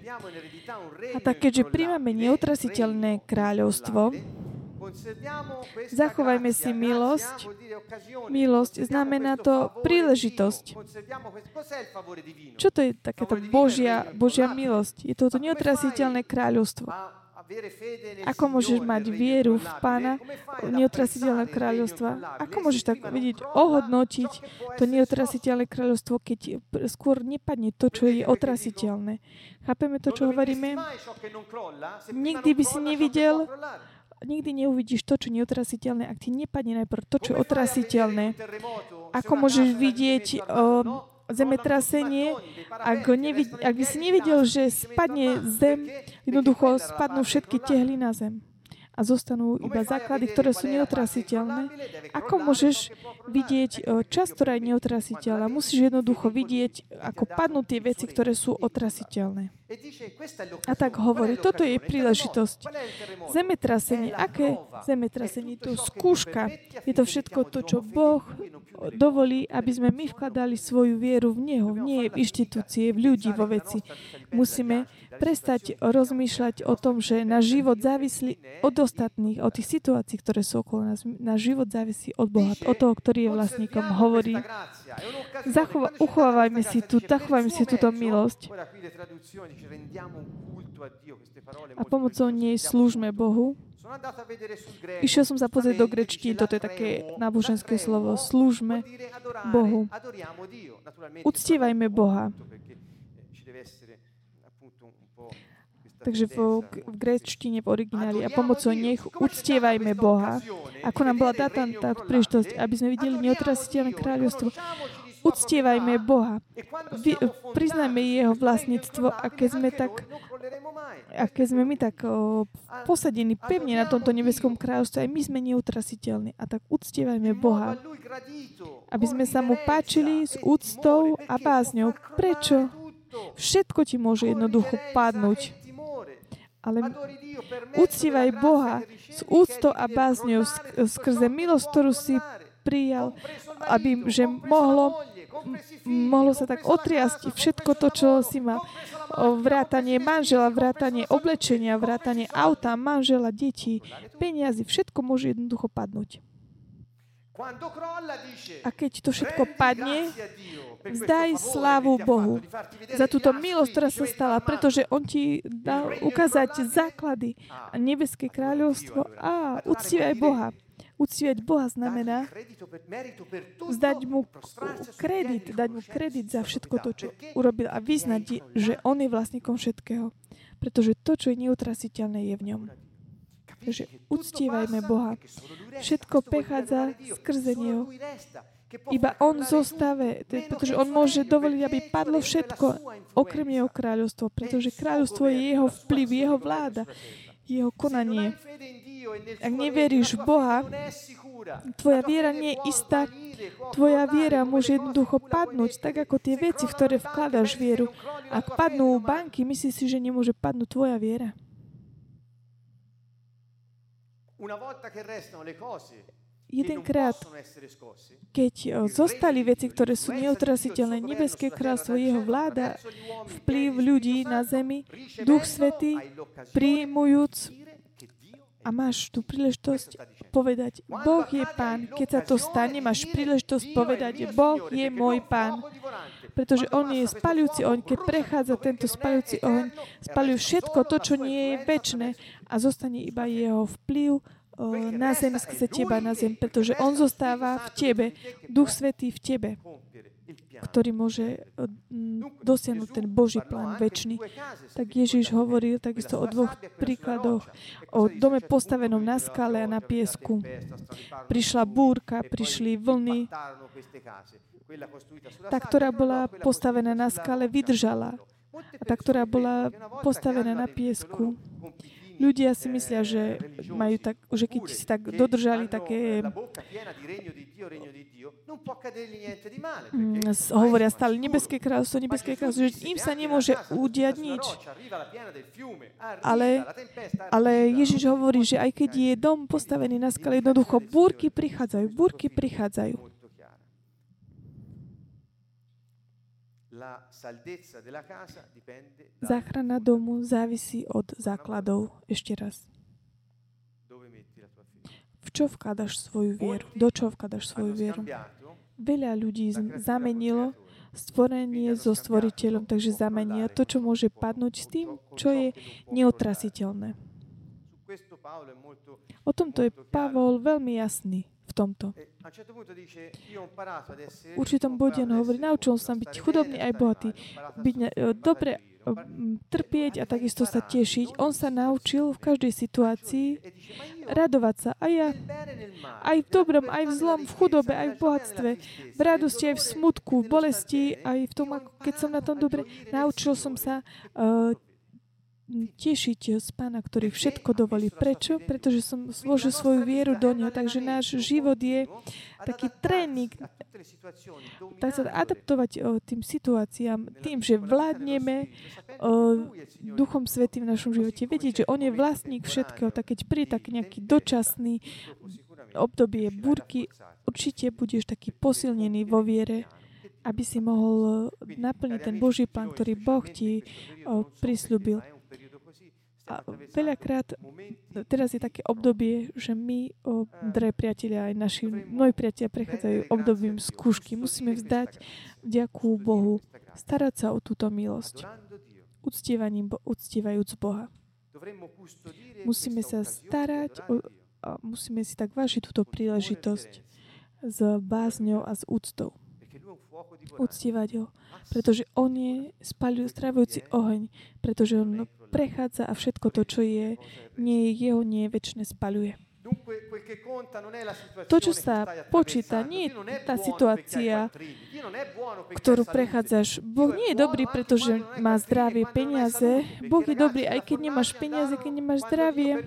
Speaker 3: a tak keďže príjmame neotrasiteľné kráľovstvo, zachovajme si milosť. Milosť znamená to príležitosť. Čo to je takéto Božia, Božia milosť? Je to to neotrasiteľné kráľovstvo. Ako môžeš mať vieru v Pána, neotrasiteľné kráľovstva? Ako môžeš tak vidieť, ohodnotiť to neotrasiteľné kráľovstvo, keď skôr nepadne to, čo je otrasiteľné? Chápeme to, čo hovoríme? Nikdy by si nevidel nikdy neuvidíš to, čo je neotrasiteľné, ak ti nepadne najprv to, čo je otrasiteľné. Ako môžeš vidieť o, zemetrasenie, ak, nevid- ak by si nevidel, že spadne zem, jednoducho spadnú všetky tehly na zem a zostanú iba základy, ktoré sú neotrasiteľné. Ako môžeš vidieť čas, ktorá je neotrasiteľná? Musíš jednoducho vidieť, ako padnú tie veci, ktoré sú otrasiteľné. A tak hovorí, toto je príležitosť. Zemetrasenie, aké zemetrasenie? To skúška. Je to všetko to, čo Boh dovolí, aby sme my vkladali svoju vieru v Neho, nie v inštitúcie, v ľudí, vo veci. Musíme prestať rozmýšľať o tom, že náš život závislí od ostatných, od tých situácií, ktoré sú okolo nás. Náš život závisí od Boha, od toho, ktorý je vlastníkom. Hovorí, zachova, uchovávajme si tu, zachovajme si túto milosť a pomocou nej slúžme Bohu. Išiel som sa pozrieť do grečtiny, toto je také náboženské slovo. Slúžme Bohu. Uctievajme Boha. Takže v, v gréčtine, v origináli a pomocou nech uctievajme Boha. Ako nám bola dáta tá príležitosť, aby sme videli neotrasiteľné kráľovstvo. Uctievajme Boha. Vy, priznajme Jeho vlastníctvo a keď sme tak a keď sme my tak o, posadení pevne na tomto nebeskom kráľovstve, aj my sme neutrasiteľní. A tak uctievajme Boha, aby sme sa mu páčili s úctou a bázňou. Prečo? Všetko ti môže jednoducho padnúť ale uctívaj Boha s úctou a bázňou skrze milosť, ktorú si prijal, aby že mohlo, mohlo sa tak otriasť všetko to, čo si mal. Vrátanie manžela, vrátanie oblečenia, vrátanie auta, manžela, detí, peniazy, všetko môže jednoducho padnúť. A keď to všetko padne, vzdaj slávu Bohu za túto milosť, ktorá sa stala, pretože On ti dal ukázať základy a nebeské kráľovstvo a uctívaj Boha. Uctievať Boha znamená zdať mu kredit, dať mu kredit za všetko to, čo urobil a vyznať, že On je vlastníkom všetkého. Pretože to, čo je neutrasiteľné, je v ňom. Takže uctievajme Boha. Všetko prechádza skrze Neho. Iba On zostave, pretože On môže dovoliť, aby padlo všetko okrem Jeho kráľovstvo, pretože kráľovstvo je Jeho vplyv, Jeho vláda, Jeho konanie. Ak neveríš v Boha, tvoja viera nie je istá, tvoja viera môže jednoducho padnúť, tak ako tie veci, v ktoré vkladaš vieru. Ak padnú banky, myslíš si, že nemôže padnúť tvoja viera? Jedenkrát, keď zostali veci, ktoré sú neutrasiteľné, nebeské kráľstvo, jeho vláda, vplyv ľudí na zemi, Duch Svetý, príjmujúc a máš tú príležitosť povedať, Boh je Pán. Keď sa to stane, máš príležitosť povedať, Boh je môj Pán. Pretože On je spalujúci oheň. Keď prechádza tento spalujúci oheň, spaluje všetko to, čo nie je väčšie a zostane iba jeho vplyv na zem skrze teba na zem, pretože On zostáva v tebe, Duch Svetý v tebe, ktorý môže dosiahnuť ten Boží plán väčší. Tak Ježiš hovoril takisto o dvoch príkladoch. O dome postavenom na skale a na piesku. Prišla búrka, prišli vlny. Tá, ktorá bola postavená na skale, vydržala. A tá, ktorá bola postavená na piesku, Ľudia si myslia, že majú tak, že keď si tak dodržali také mm, hovoria stále nebeské kráľovstvo, nebeské kráľovstvo, že im sa nemôže udiať nič. Ale, ale Ježiš hovorí, že aj keď je dom postavený na skale, jednoducho búrky prichádzajú, búrky prichádzajú. Záchrana domu závisí od základov. Ešte raz. V čo vkladaš svoju vieru? Do čo vkladaš svoju vieru? Veľa ľudí zamenilo stvorenie so stvoriteľom, takže zamenia to, čo môže padnúť s tým, čo je neotrasiteľné. O tomto je Pavol veľmi jasný tomto. V určitom bode on hovorí, naučil sa byť chudobný aj bohatý, byť e, dobre trpieť a takisto sa tešiť. On sa naučil v každej situácii radovať sa. Aj ja. Aj v dobrom, aj v zlom, v chudobe, aj v bohatstve. V radosti, aj v smutku, v bolesti, aj v tom, keď som na tom dobre. Naučil som sa uh, tešiť z Pána, ktorý všetko dovolí. Prečo? Pretože som zložil svoju vieru do Neho. Takže náš život je taký tréning, tak sa adaptovať o, tým situáciám, tým, že vládneme o, Duchom Svetým v našom živote. Vedieť, že On je vlastník všetkého, tak keď príde tak nejaký dočasný obdobie burky, určite budeš taký posilnený vo viere, aby si mohol naplniť ten Boží plán, ktorý Boh ti o, prislúbil. A veľakrát, teraz je také obdobie, že my, o, drahé priatelia, aj naši moji priatelia prechádzajú obdobím skúšky. Musíme vzdať vďaku Bohu, starať sa o túto milosť, uctievaním, uctievajúc Boha. Musíme sa starať o, a musíme si tak vážiť túto príležitosť s bázňou a s úctou. Uctievať ho, pretože on je stravujúci oheň, pretože on prechádza a všetko to, čo je, nie je jeho, nie je väčšine, spaľuje. To, čo sa počíta, nie je tá situácia, ktorú prechádzaš. Boh nie je dobrý, pretože má zdravie, peniaze. Boh je dobrý, aj keď nemáš peniaze, keď nemáš zdravie.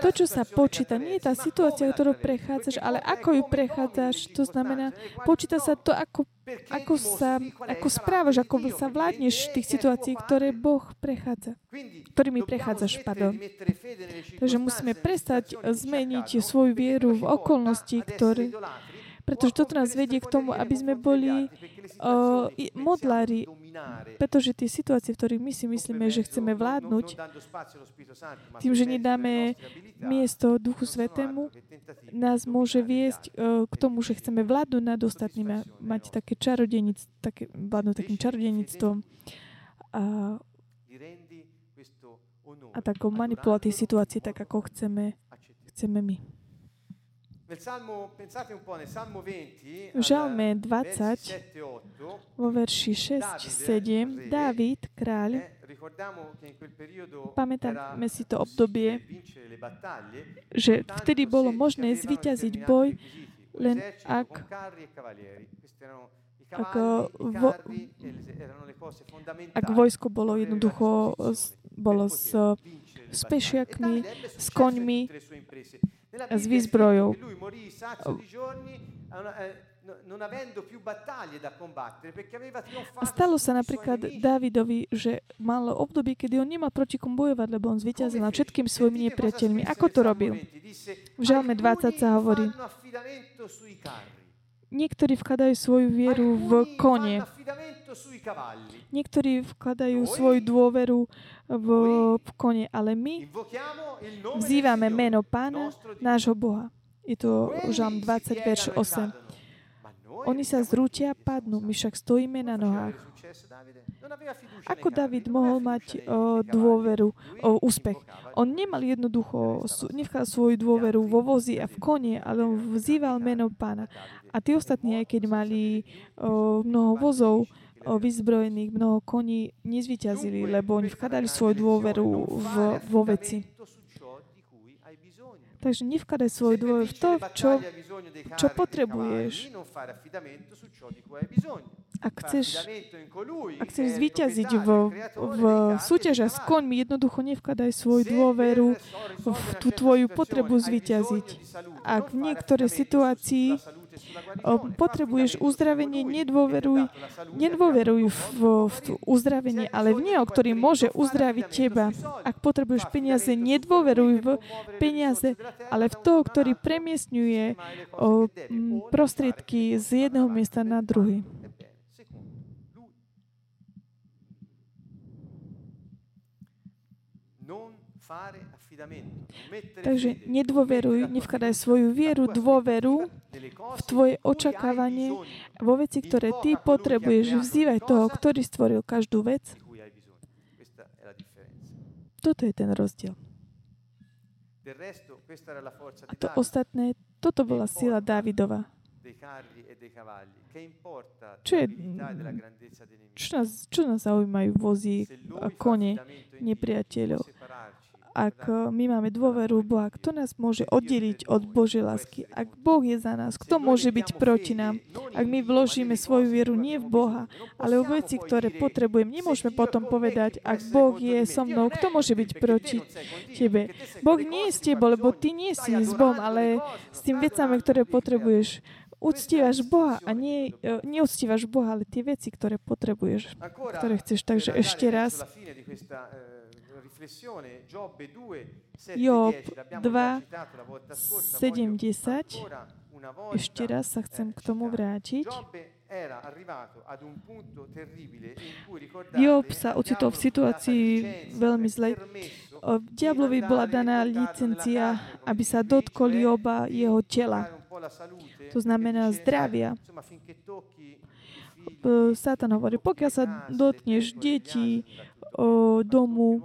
Speaker 3: To, čo sa počíta, nie je tá situácia, ktorú prechádzaš, ale ako ju prechádzaš. To znamená, počíta sa to, ako, ako, sa, ako správaš, ako sa vládneš tých situácií, ktoré Boh prechádza. Ktorými prechádzaš, pardon. Takže musíme prestať zmeniť svoju vieru v okolnosti, ktoré pretože toto nás vedie k tomu, aby sme boli uh, modlári, pretože tie situácie, v ktorých my si myslíme, že chceme vládnuť, tým, že nedáme miesto Duchu Svetému, nás môže viesť uh, k tomu, že chceme vládnuť nad ostatnými mať také čarodenic, také, vládnuť takým čarodenictvom a, a takou manipulovať tie situácie tak, ako chceme, chceme my. V Žalme 20, vo verši 6, 7, Dávid, kráľ, pamätáme si to obdobie, že vtedy bolo možné zvyťaziť boj, len ak ak, vo, ak vojsko bolo jednoducho bolo s, s pešiakmi, s koňmi, s výzbrojou. A stalo sa napríklad Dávidovi, že mal obdobie, kedy on nemal proti kom bojovať, lebo on zvyťazil nad všetkými svojimi nepriateľmi. Ako to robil? V Žalme 20 sa hovorí, Niektorí vkladajú svoju vieru v kone. Niektorí vkladajú svoju dôveru v, v kone, ale my vzývame meno Pána, nášho Boha. Je to Žalm 20, verš 8. Oni sa zrútia padnú, my však stojíme na nohách. Ako David mohol mať o, dôveru, o, úspech? On nemal jednoducho, nechal svoju dôveru vo vozi a v kone, ale on vzýval meno pána. A tí ostatní, aj keď mali o, mnoho vozov, vyzbrojených, mnoho koní, nezvyťazili, lebo oni vkladali svoju dôveru v, vo veci. Takže nevkladaj svoju dôveru v to, čo, čo potrebuješ. Ak chceš, ak chceš zvíťaziť v, v súťaži s koňmi, jednoducho nevkladaj svoju dôveru v tú tvoju potrebu zvíťaziť. Ak v niektorej situácii potrebuješ uzdravenie, nedôveruj, nedôveruj v, v, uzdravenie, ale v Neho, ktorý môže uzdraviť teba. Ak potrebuješ peniaze, nedôveruj v peniaze, ale v toho, ktorý premiestňuje prostriedky z jedného miesta na druhý. Takže nedôveruj, nevkladaj svoju vieru, dôveru v tvoje očakávanie vo veci, ktoré ty potrebuješ. Vzývaj toho, ktorý stvoril každú vec. Toto je ten rozdiel. A to ostatné, toto bola sila Dávidova. Čo, je, čo, nás, čo nás zaujímajú vozy a kone nepriateľov? Ak eh, my máme dôveru v Boha, kto nás môže oddeliť od Božej lásky? Ak Boh je za nás, kto môže byť proti nám? Ak my vložíme svoju vieru nie v Boha, ale v veci, ktoré potrebujem, nemôžeme potom povedať, ak Boh je so mnou, kto môže byť proti tebe? Boh nie je s tebou, lebo ty nie si s Bohom, ale s tým vecami, ktoré potrebuješ. Uctívaš Boha a nie, eh, neuctívaš Boha, ale tie veci, ktoré potrebuješ, ktoré chceš. Takže ešte raz, Job 2, 70. Ešte raz sa chcem k tomu vrátiť. Job sa ocitol v situácii veľmi zlej. Diablovi bola daná licencia, aby sa dotkol Joba jeho tela. To znamená zdravia. Satan hovorí, pokiaľ sa dotkneš detí, domu,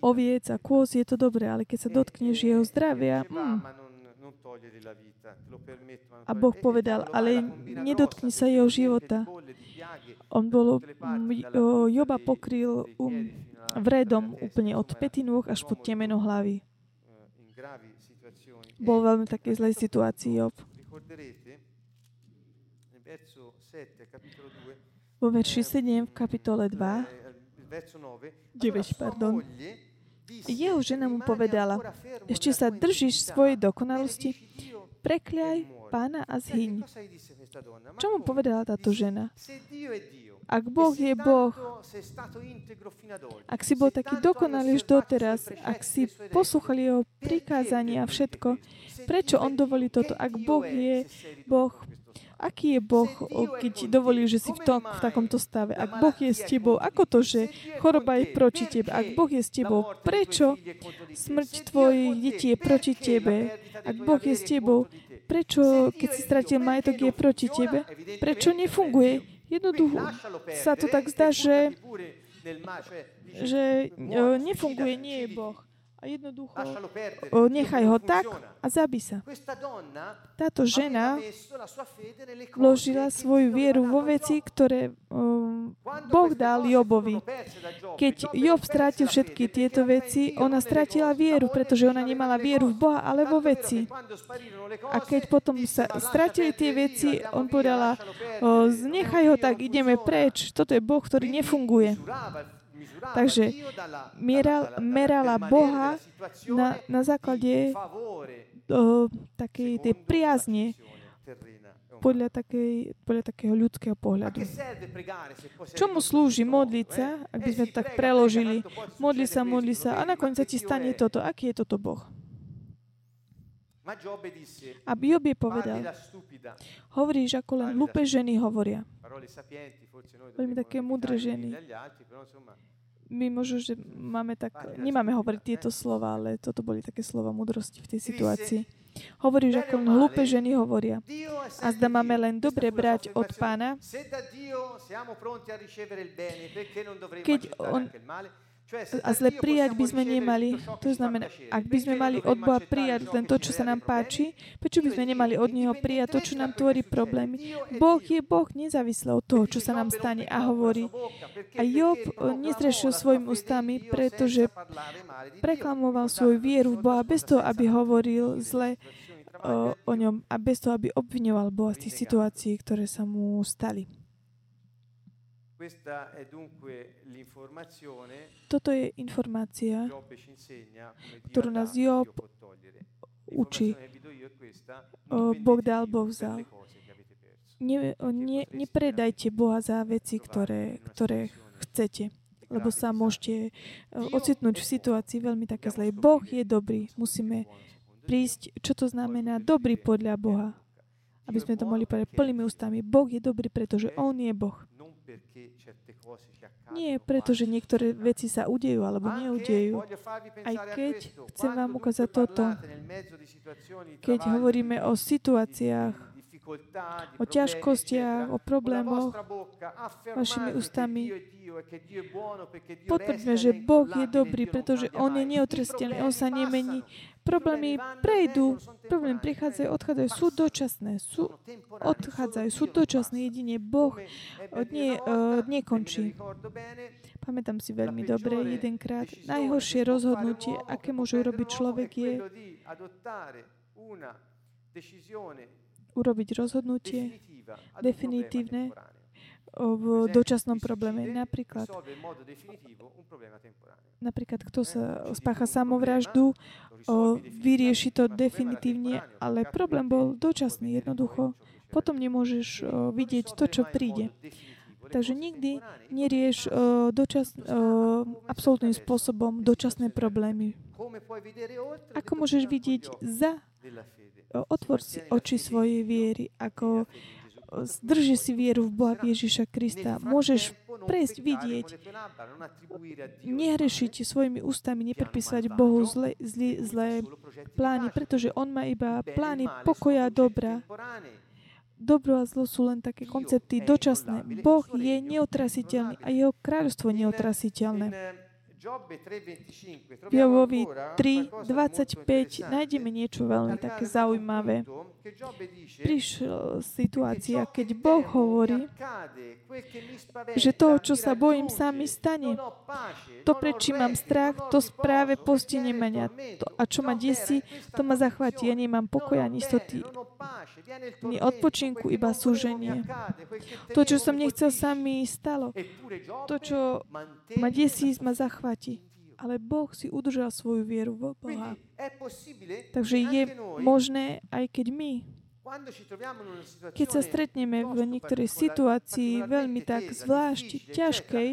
Speaker 3: oviec a kôz, je to dobré, ale keď sa dotkneš jeho zdravia, mm, a Boh povedal, ale nedotkni sa jeho života. On bol, Joba pokryl um, vredom úplne od pety nôh až po temeno hlavy. Bol veľmi takej zlej situácii Job. Vo verši 7 v kapitole 2 9, pardon. Jeho žena mu povedala, ešte sa držíš svojej dokonalosti? Prekliaj pána a zhyň. Čo mu povedala táto žena? Ak Boh je Boh, ak si bol taký dokonalý už doteraz, ak si poslúchal jeho prikázania a všetko, prečo on dovolí toto? Ak Boh je Boh, Aký je Boh, keď dovolí, že si v, tom, v takomto stave? Ak Boh je s tebou, ako to, že choroba je proti tebe? Ak Boh je s tebou, prečo smrť tvojich detí je proti tebe? Ak Boh je s tebou, prečo, keď si stratil majetok, je proti tebe? Prečo nefunguje? Jednoducho sa to tak zdá, že, že nefunguje, nie je Boh a jednoducho nechaj ho tak a zabi sa. Táto žena vložila svoju vieru vo veci, ktoré Boh dal Jobovi. Keď Job strátil všetky tieto veci, ona stratila vieru, pretože ona nemala vieru v Boha, ale vo veci. A keď potom sa stratili tie veci, on povedala, nechaj ho tak, ideme preč. Toto je Boh, ktorý nefunguje. Takže meral, merala Boha na, na základe o, takej tej priazne podľa, takej, podľa takého ľudského pohľadu. Čomu slúži modliť sa, ak by sme to tak preložili? Modli sa, modli sa a nakoniec sa ti stane toto. Aký je toto Boh? A Job je povedal, hovoríš ako len hlúpe ženy hovoria. Veľmi také mudré ženy my možno, že máme tak, nemáme hovoriť tieto slova, ale toto boli také slova mudrosti v tej situácii. Hovoríš, ako hlúpe ženy hovoria. A zda máme len dobre brať od pána, keď on, a zle prijať by sme nemali. To znamená, ak by sme mali od Boha prijať len to, čo sa nám páči, prečo by sme nemali od Neho prijať to, čo nám tvorí problémy? Boh je Boh nezávisle od toho, čo sa nám stane a hovorí. A Job nezrešil svojim ústami, pretože preklamoval svoju vieru v Boha bez toho, aby hovoril zle o, o ňom a bez toho, aby obviňoval Boha z tých situácií, ktoré sa mu stali. Toto je informácia, ktorú nás Job učí. O, Boh dal, Boh vzal. Ne, ne, nepredajte Boha za veci, ktoré, ktoré chcete lebo sa môžete e, ocitnúť v situácii veľmi také zlej. Boh je dobrý. Musíme prísť, čo to znamená dobrý podľa Boha. Aby sme to mohli povedať plnými ústami. Boh je dobrý, pretože On je Boh. Nie preto, že niektoré veci sa udejú alebo neudejú. Aj keď chcem vám ukázať toto, keď hovoríme o situáciách o ťažkostiach, o problémoch vašimi ústami. Potvrďme, že Boh je dobrý, pretože On je neotrestený, On sa nemení. Problémy prejdú, problémy prichádzajú, odchádzajú, sú dočasné, sú, odchádzajú, sú dočasné, jedine Boh nie, uh, nekončí. Pamätám si veľmi dobre jedenkrát, najhoršie rozhodnutie, aké môže urobiť človek, je urobiť rozhodnutie definitívne v dočasnom probléme. Napríklad, napríklad kto sa spácha samovraždu, vyrieši to definitívne, ale problém bol dočasný, jednoducho. Potom nemôžeš vidieť to, čo príde. Takže nikdy nerieš dočas, absolútnym spôsobom dočasné problémy. Ako môžeš vidieť za otvor si oči svojej viery, ako zdrži si vieru v Boha Ježiša Krista. Môžeš prejsť, vidieť, nehrešiť svojimi ústami, neprepísať Bohu zlé, zlé, zlé plány, pretože On má iba plány pokoja a dobra. Dobro a zlo sú len také koncepty dočasné. Boh je neotrasiteľný a jeho kráľovstvo neotrasiteľné. V Jovovi 3.25 nájdeme niečo veľmi také zaujímavé. Prišla situácia, keď Boh hovorí, že toho, čo sa bojím, sa mi stane. To, prečo mám strach, to správe postihne mňa. To, a čo ma desí, to ma zachváti. Ja nemám pokoja, ani istoty, ani odpočinku, iba súženie. To, čo som nechcel, sa mi stalo. To, čo ma desí, ma zachváti ale Boh si udržal svoju vieru v Boha. Takže je možné, aj keď my keď sa stretneme v niektorej situácii veľmi tak zvlášť ťažkej,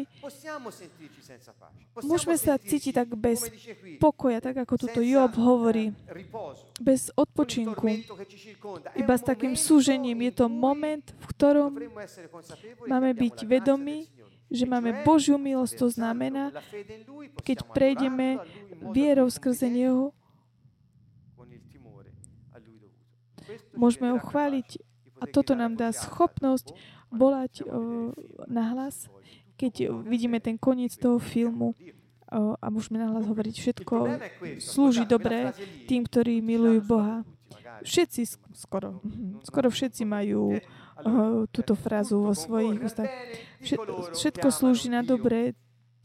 Speaker 3: môžeme sa cítiť tak bez pokoja, tak ako tuto Job hovorí, bez odpočinku, iba s takým súžením. Je to moment, v ktorom máme byť vedomí, že máme Božiu milosť, to znamená, keď prejdeme vierou skrze Neho, môžeme ho chváliť a toto nám dá schopnosť volať na hlas, keď vidíme ten koniec toho filmu uh, a môžeme na hlas hovoriť všetko slúži dobre tým, ktorí milujú Boha. Všetci skoro, skoro všetci majú túto frázu vo svojich ústach. Všetko slúži na dobre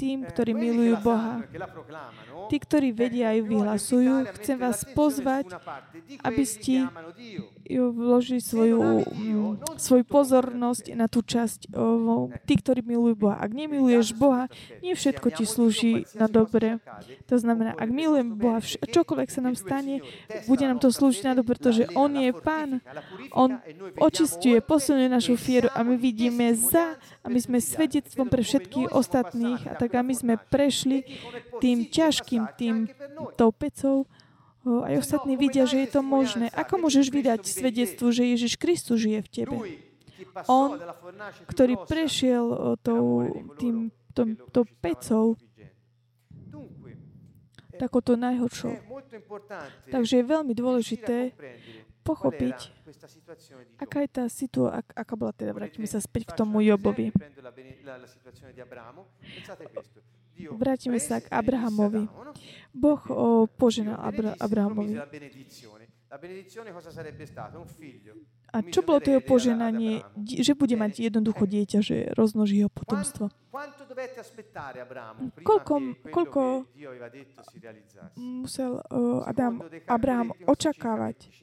Speaker 3: tým, ktorí milujú Boha. Tí, ktorí vedia aj vyhlasujú, chcem vás pozvať, aby ste vložili svoju, svoju pozornosť na tú časť. Tí, ktorí milujú Boha. Ak nemiluješ Boha, nie všetko ti slúži na dobre. To znamená, ak milujem Boha, čokoľvek sa nám stane, bude nám to slúžiť na dobre, pretože On je Pán. On očistuje, posunuje našu fieru a my vidíme za, a my sme svedectvom pre všetkých ostatných a tak my sme prešli tým ťažkým, tým tou pecou, aj ostatní vidia, že je to možné. Ako môžeš vydať svedectvo, že Ježiš Kristus žije v tebe? On, ktorý prešiel tou, tým, tom, tou pecou, takoto najhoršou. Takže je veľmi dôležité pochopiť, aká je tá situácia, ak, aká bola teda, vrátime sa späť k tomu Jobovi. Vrátime sa k Abrahamovi. Boh o, poženal Abra, Abrahamovi. A čo bolo to jeho poženanie? Že bude mať jednoducho dieťa, že roznoží jeho potomstvo. Koľko, koľko musel Adam, Abraham očakávať?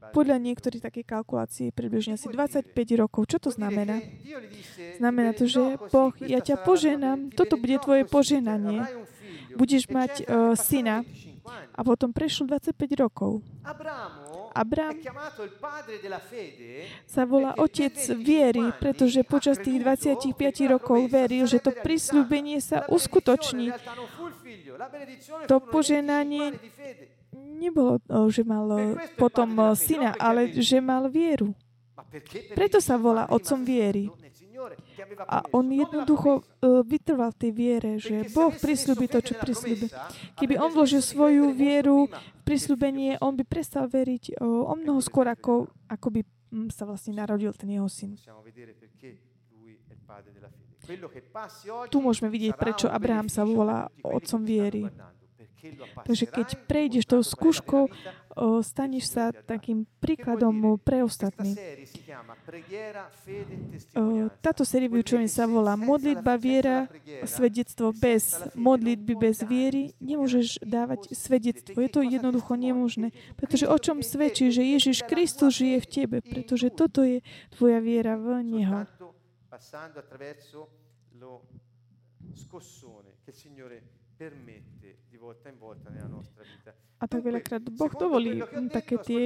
Speaker 3: Podľa niektorých takých kalkulácií približne asi 25 rokov. Čo to znamená? Znamená to, že Boh, ja ťa poženám, toto bude tvoje poženanie. Budeš mať uh, syna A potom prešlo 25 rokov. Abrám sa volá otec viery, pretože počas tých 25 rokov veril, že to prisľúbenie sa uskutoční. To poženanie nebolo, že mal potom syna, ale že mal vieru. Preto sa volá otcom viery. A on jednoducho uh, vytrval v tej viere, že Boh prislúbi to, čo prislúbi. Keby on vložil svoju vieru v prislúbenie, on by prestal veriť o mnoho skôr, ako, ako by um, sa vlastne narodil ten jeho syn. Tu môžeme vidieť, prečo Abraham sa volá otcom viery. Takže keď prejdeš tou skúškou, staneš sa takým príkladom pre ostatní. Táto série vyučovania sa volá Modlitba, viera, svedectvo bez modlitby, bez viery. Nemôžeš dávať svedectvo. Je to jednoducho nemožné. Pretože o čom svedčí, že Ježiš Kristus žije v tebe? Pretože toto je tvoja viera v Neho. scossone che il Signore permette A tak veľakrát Boh dovolí také tie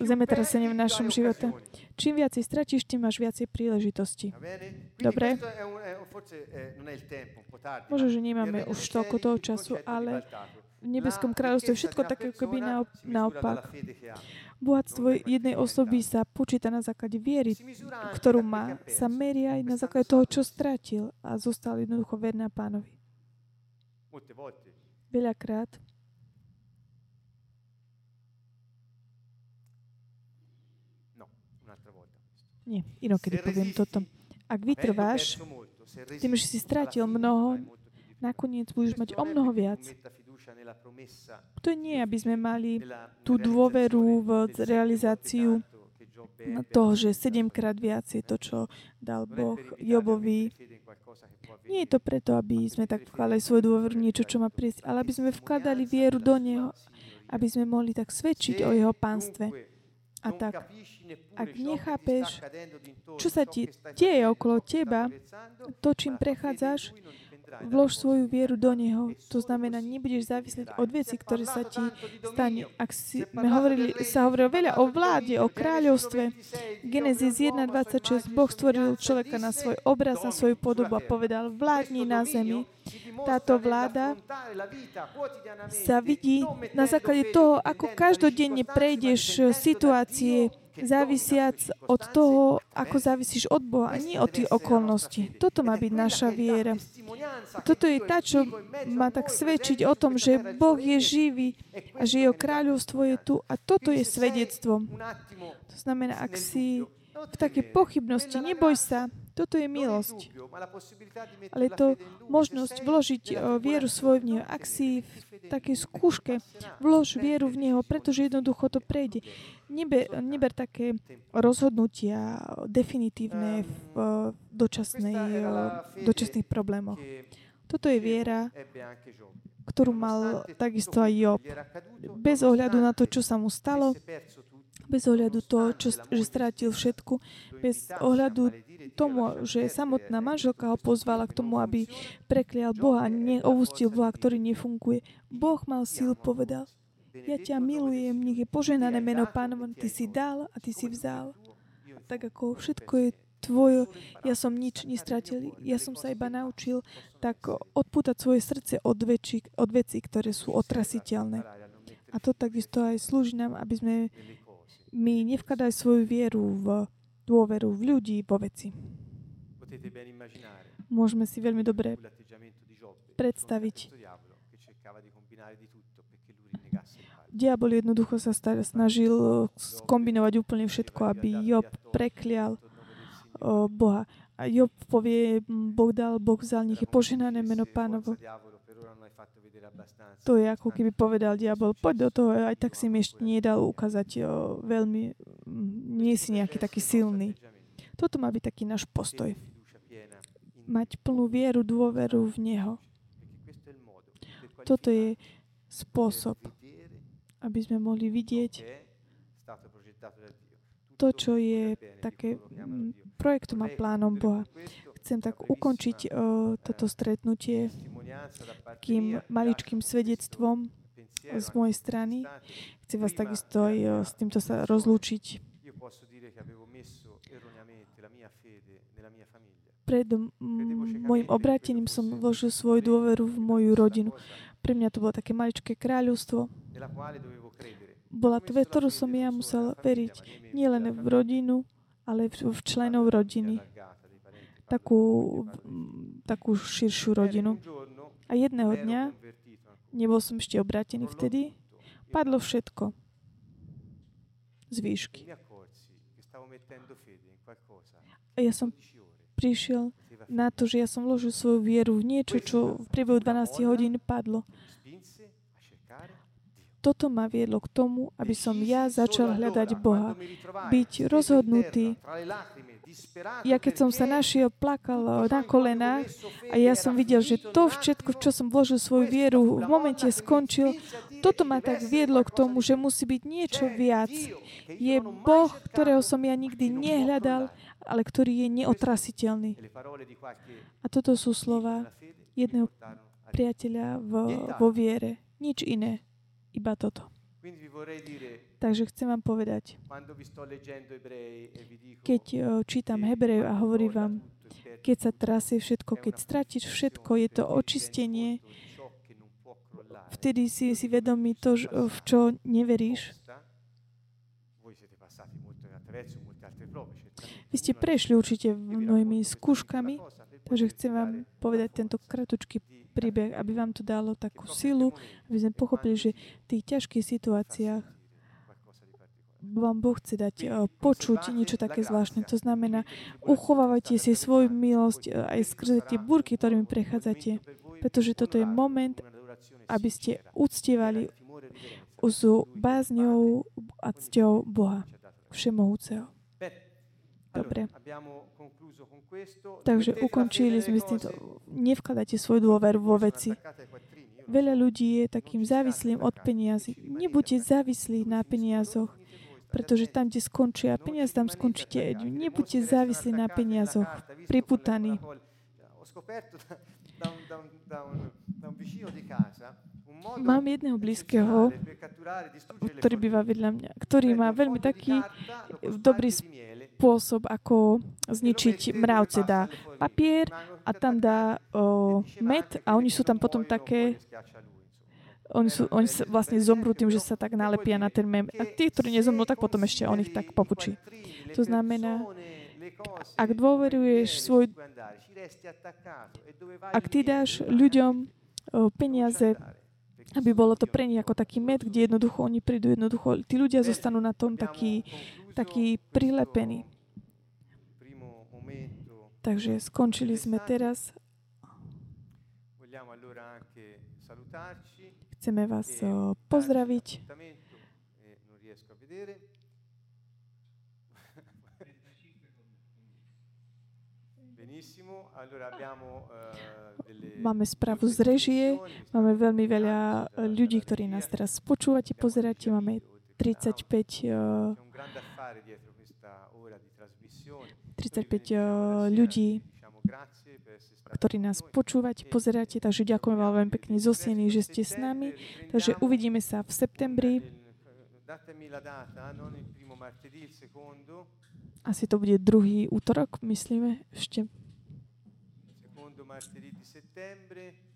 Speaker 3: zemetrasenia v našom živote. Čím viacej stratíš, tým máš viacej príležitosti. Dobre? Možno, že nemáme už toľko toho času, ale v nebeskom kráľovstve všetko také keby naopak. Bohatstvo jednej osoby sa počíta na základe viery, ktorú má, sa meria aj na základe toho, čo stratil a zostal jednoducho verná pánovi. Veľakrát. No, Nie, inokedy poviem toto. Ak vytrváš, tým, že si strátil mnoho, nakoniec budeš mať o mnoho viac. To nie, aby sme mali tú dôveru v realizáciu toho, že sedemkrát viac je to, čo dal Boh Jobovi. Nie je to preto, aby sme tak vkladali svoju dôveru niečo, čo má prísť, ale aby sme vkladali vieru do Neho, aby sme mohli tak svedčiť o Jeho pánstve. A tak, ak nechápeš, čo sa ti deje okolo teba, to, čím prechádzaš, Vlož svoju vieru do Neho. To znamená, nebudeš závisieť od veci, ktoré sa ti stane. Ak si, sme hovorili, sa hovorilo veľa o vláde, o kráľovstve. Genesis 1.26. Boh stvoril človeka na svoj obraz, na svoju podobu a povedal, vládni na zemi. Táto vláda sa vidí na základe toho, ako každodenne prejdeš situácie, závisiac od toho, ako závisíš od Boha a nie od tých okolností. Toto má byť naša viera. Toto je tá, čo má tak svedčiť o tom, že Boh je živý a že jeho kráľovstvo je tu a toto je svedectvom. To znamená, ak si v takej pochybnosti, neboj sa, toto je milosť. Ale to možnosť vložiť eh, vieru svoju v Neho. Ak si v takej skúške, vlož vieru v Neho, pretože jednoducho to prejde. Neber, neber také rozhodnutia definitívne v eh, dočasnej, eh, dočasných problémoch. Toto je viera, ktorú mal takisto aj Job. Bez ohľadu na to, čo sa mu stalo, bez ohľadu toho, čo, že strátil všetku, bez ohľadu tomu, že samotná manželka ho pozvala k tomu, aby preklial Boha a neovustil Boha, ktorý nefunguje. Boh mal síl, povedal, ja ťa milujem, nech je poženané meno pánom, ty si dal a ty si vzal. Tak ako všetko je tvoje, ja som nič nestratil, ja som sa iba naučil tak odpútať svoje srdce od, väčší, od vecí, ktoré sú otrasiteľné. A to takisto aj slúži nám, aby sme my nevkladaj svoju vieru v dôveru v ľudí, vo veci. Môžeme si veľmi dobre predstaviť. Diabol jednoducho sa snažil skombinovať úplne všetko, aby Job preklial Boha. A Job povie, Boh dal, Boh vzal, nech je poženané meno pánovo. To je ako keby povedal diabol, poď do toho, aj tak si mi ešte nedal ukázať o, veľmi, nie si nejaký taký silný. Toto má byť taký náš postoj. Mať plnú vieru, dôveru v Neho. Toto je spôsob, aby sme mohli vidieť to, čo je také projektom a plánom Boha. Chcem tak ukončiť uh, toto stretnutie takým maličkým svedectvom z mojej strany. Chcem vás takisto aj eh, s týmto sa rozlúčiť. Pred môjim obrátením som vložil svoju dôveru v moju rodinu. Pre mňa to bolo také maličké kráľovstvo.
Speaker 2: Credere.
Speaker 3: Bola to
Speaker 2: la
Speaker 3: ktorú som ja musel veriť nielen v rodinu, ale v, v členov rodiny. Takú, v- takú širšiu rodinu. A jedného dňa, nebol som ešte obrátený vtedy, padlo všetko z
Speaker 2: e
Speaker 3: výšky.
Speaker 2: qualcosa
Speaker 3: A ja som
Speaker 2: 12 ore
Speaker 3: prišiel na to, že ja som vložil svoju vieru v niečo, čo v priebehu 12 hodín padlo. Toto ma viedlo k tomu, aby som ja začal hľadať Boha. byť rozhodnutý. Ja keď som sa našiel, plakal na kolenách a ja som videl, že to všetko, čo som vložil svoju vieru, v momente skončil. Toto ma tak viedlo k tomu, že musí byť niečo viac. Je Boh, ktorého som ja nikdy nehľadal, ale ktorý je neotrasiteľný.
Speaker 2: E
Speaker 3: A toto sú slova jedného priateľa v, vo viere. Nič iné, iba toto. Takže chcem vám povedať,
Speaker 2: e
Speaker 3: keď eh, čítam Hebreju a hovorím vám, keď sa trasie všetko, keď stratíš všetko, je to očistenie, vtedy si, si vedomý to, ž- v čo neveríš. Vy ste prešli určite mnohými skúškami, takže chcem vám povedať tento kratučký príbeh, aby vám to dalo takú silu, aby sme pochopili, že v tých ťažkých situáciách vám Boh chce dať eh, počuť niečo také zvláštne. To znamená, uchovávajte si svoju milosť eh, aj skrze tie burky, ktorými prechádzate, pretože toto je moment, aby ste uctievali
Speaker 2: e
Speaker 3: s bázňou a cťou Boha. Všemohúceho. Dobre. Takže ukončili sme s týmto. Nevkladajte svoju dôveru vo veci. Veľa ľudí je takým závislým od peniazy. Nebuďte závislí na peniazoch, pretože tam, kde skončia
Speaker 2: ci
Speaker 3: tam skončíte. Nebuďte závislí na peniazoch, priputaní. Mám jedného blízkeho,
Speaker 2: e
Speaker 3: ktorý býva vedľa mňa, ktorý má veľmi taký
Speaker 2: lo
Speaker 3: dobrý spôsob, ako zničiť mravce. Dá
Speaker 2: le follie.
Speaker 3: papier a tam dá o, med a oni sú tam potom také, oni, sú, oni sa vlastne zomrú tým, že sa tak nalepia na ten mem. A tí, ktorí nezomrú, tak potom ešte on ich tak popučí. To znamená, ak dôveruješ svoj, ak ty dáš ľuďom peniaze, aby bolo to pre nich ako taký med, kde jednoducho oni prídu, jednoducho tí ľudia zostanú na tom takí,
Speaker 2: primo momento
Speaker 3: Takže skončili sme teraz. Chceme vás
Speaker 2: e
Speaker 3: pozdraviť.
Speaker 2: e eh,
Speaker 3: Máme správu z režie, máme veľmi veľa ľudí, ktorí nás teraz počúvate, pozeráte. Máme
Speaker 2: video, oltre che audio.
Speaker 3: 35, e,
Speaker 2: C'è un grande affare dietro questa ora di trasmissione. Noi vi
Speaker 3: 35
Speaker 2: benediciamo
Speaker 3: e,
Speaker 2: la sera,
Speaker 3: ľudí, ktorí nás
Speaker 2: noi.
Speaker 3: počúvate, pozeráte, takže ďakujem vám veľmi pekne zo sieny, že ste s nami. Takže uvidíme sa v septembri.
Speaker 2: Secondo,
Speaker 3: Asi to bude druhý útorok, myslíme, ešte.
Speaker 2: secondo martedì di settembre.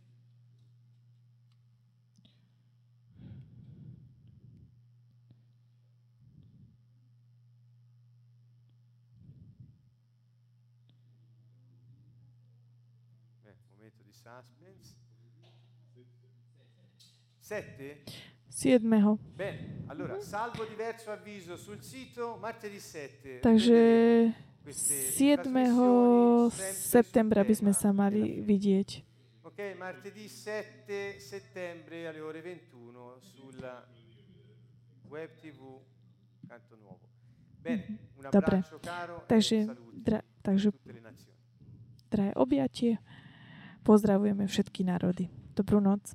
Speaker 2: Suspense. Sette?
Speaker 3: 7.
Speaker 2: Bene, allora salvo diverso avviso sul sito martedì 7.
Speaker 3: Takže
Speaker 2: queste
Speaker 3: 7.
Speaker 2: trasmissioni sempre
Speaker 3: septembra by sme sa mali vidieť.
Speaker 2: Ok, martedì 7 settembre alle ore 21 sulla web TV Canto Nuovo. Bene, un
Speaker 3: Dobre.
Speaker 2: abbraccio caro
Speaker 3: Takže,
Speaker 2: e saluti
Speaker 3: dra, takže
Speaker 2: a tutte le nazioni.
Speaker 3: drahé objatie. Pozdravujeme všetky národy. Dobrú noc.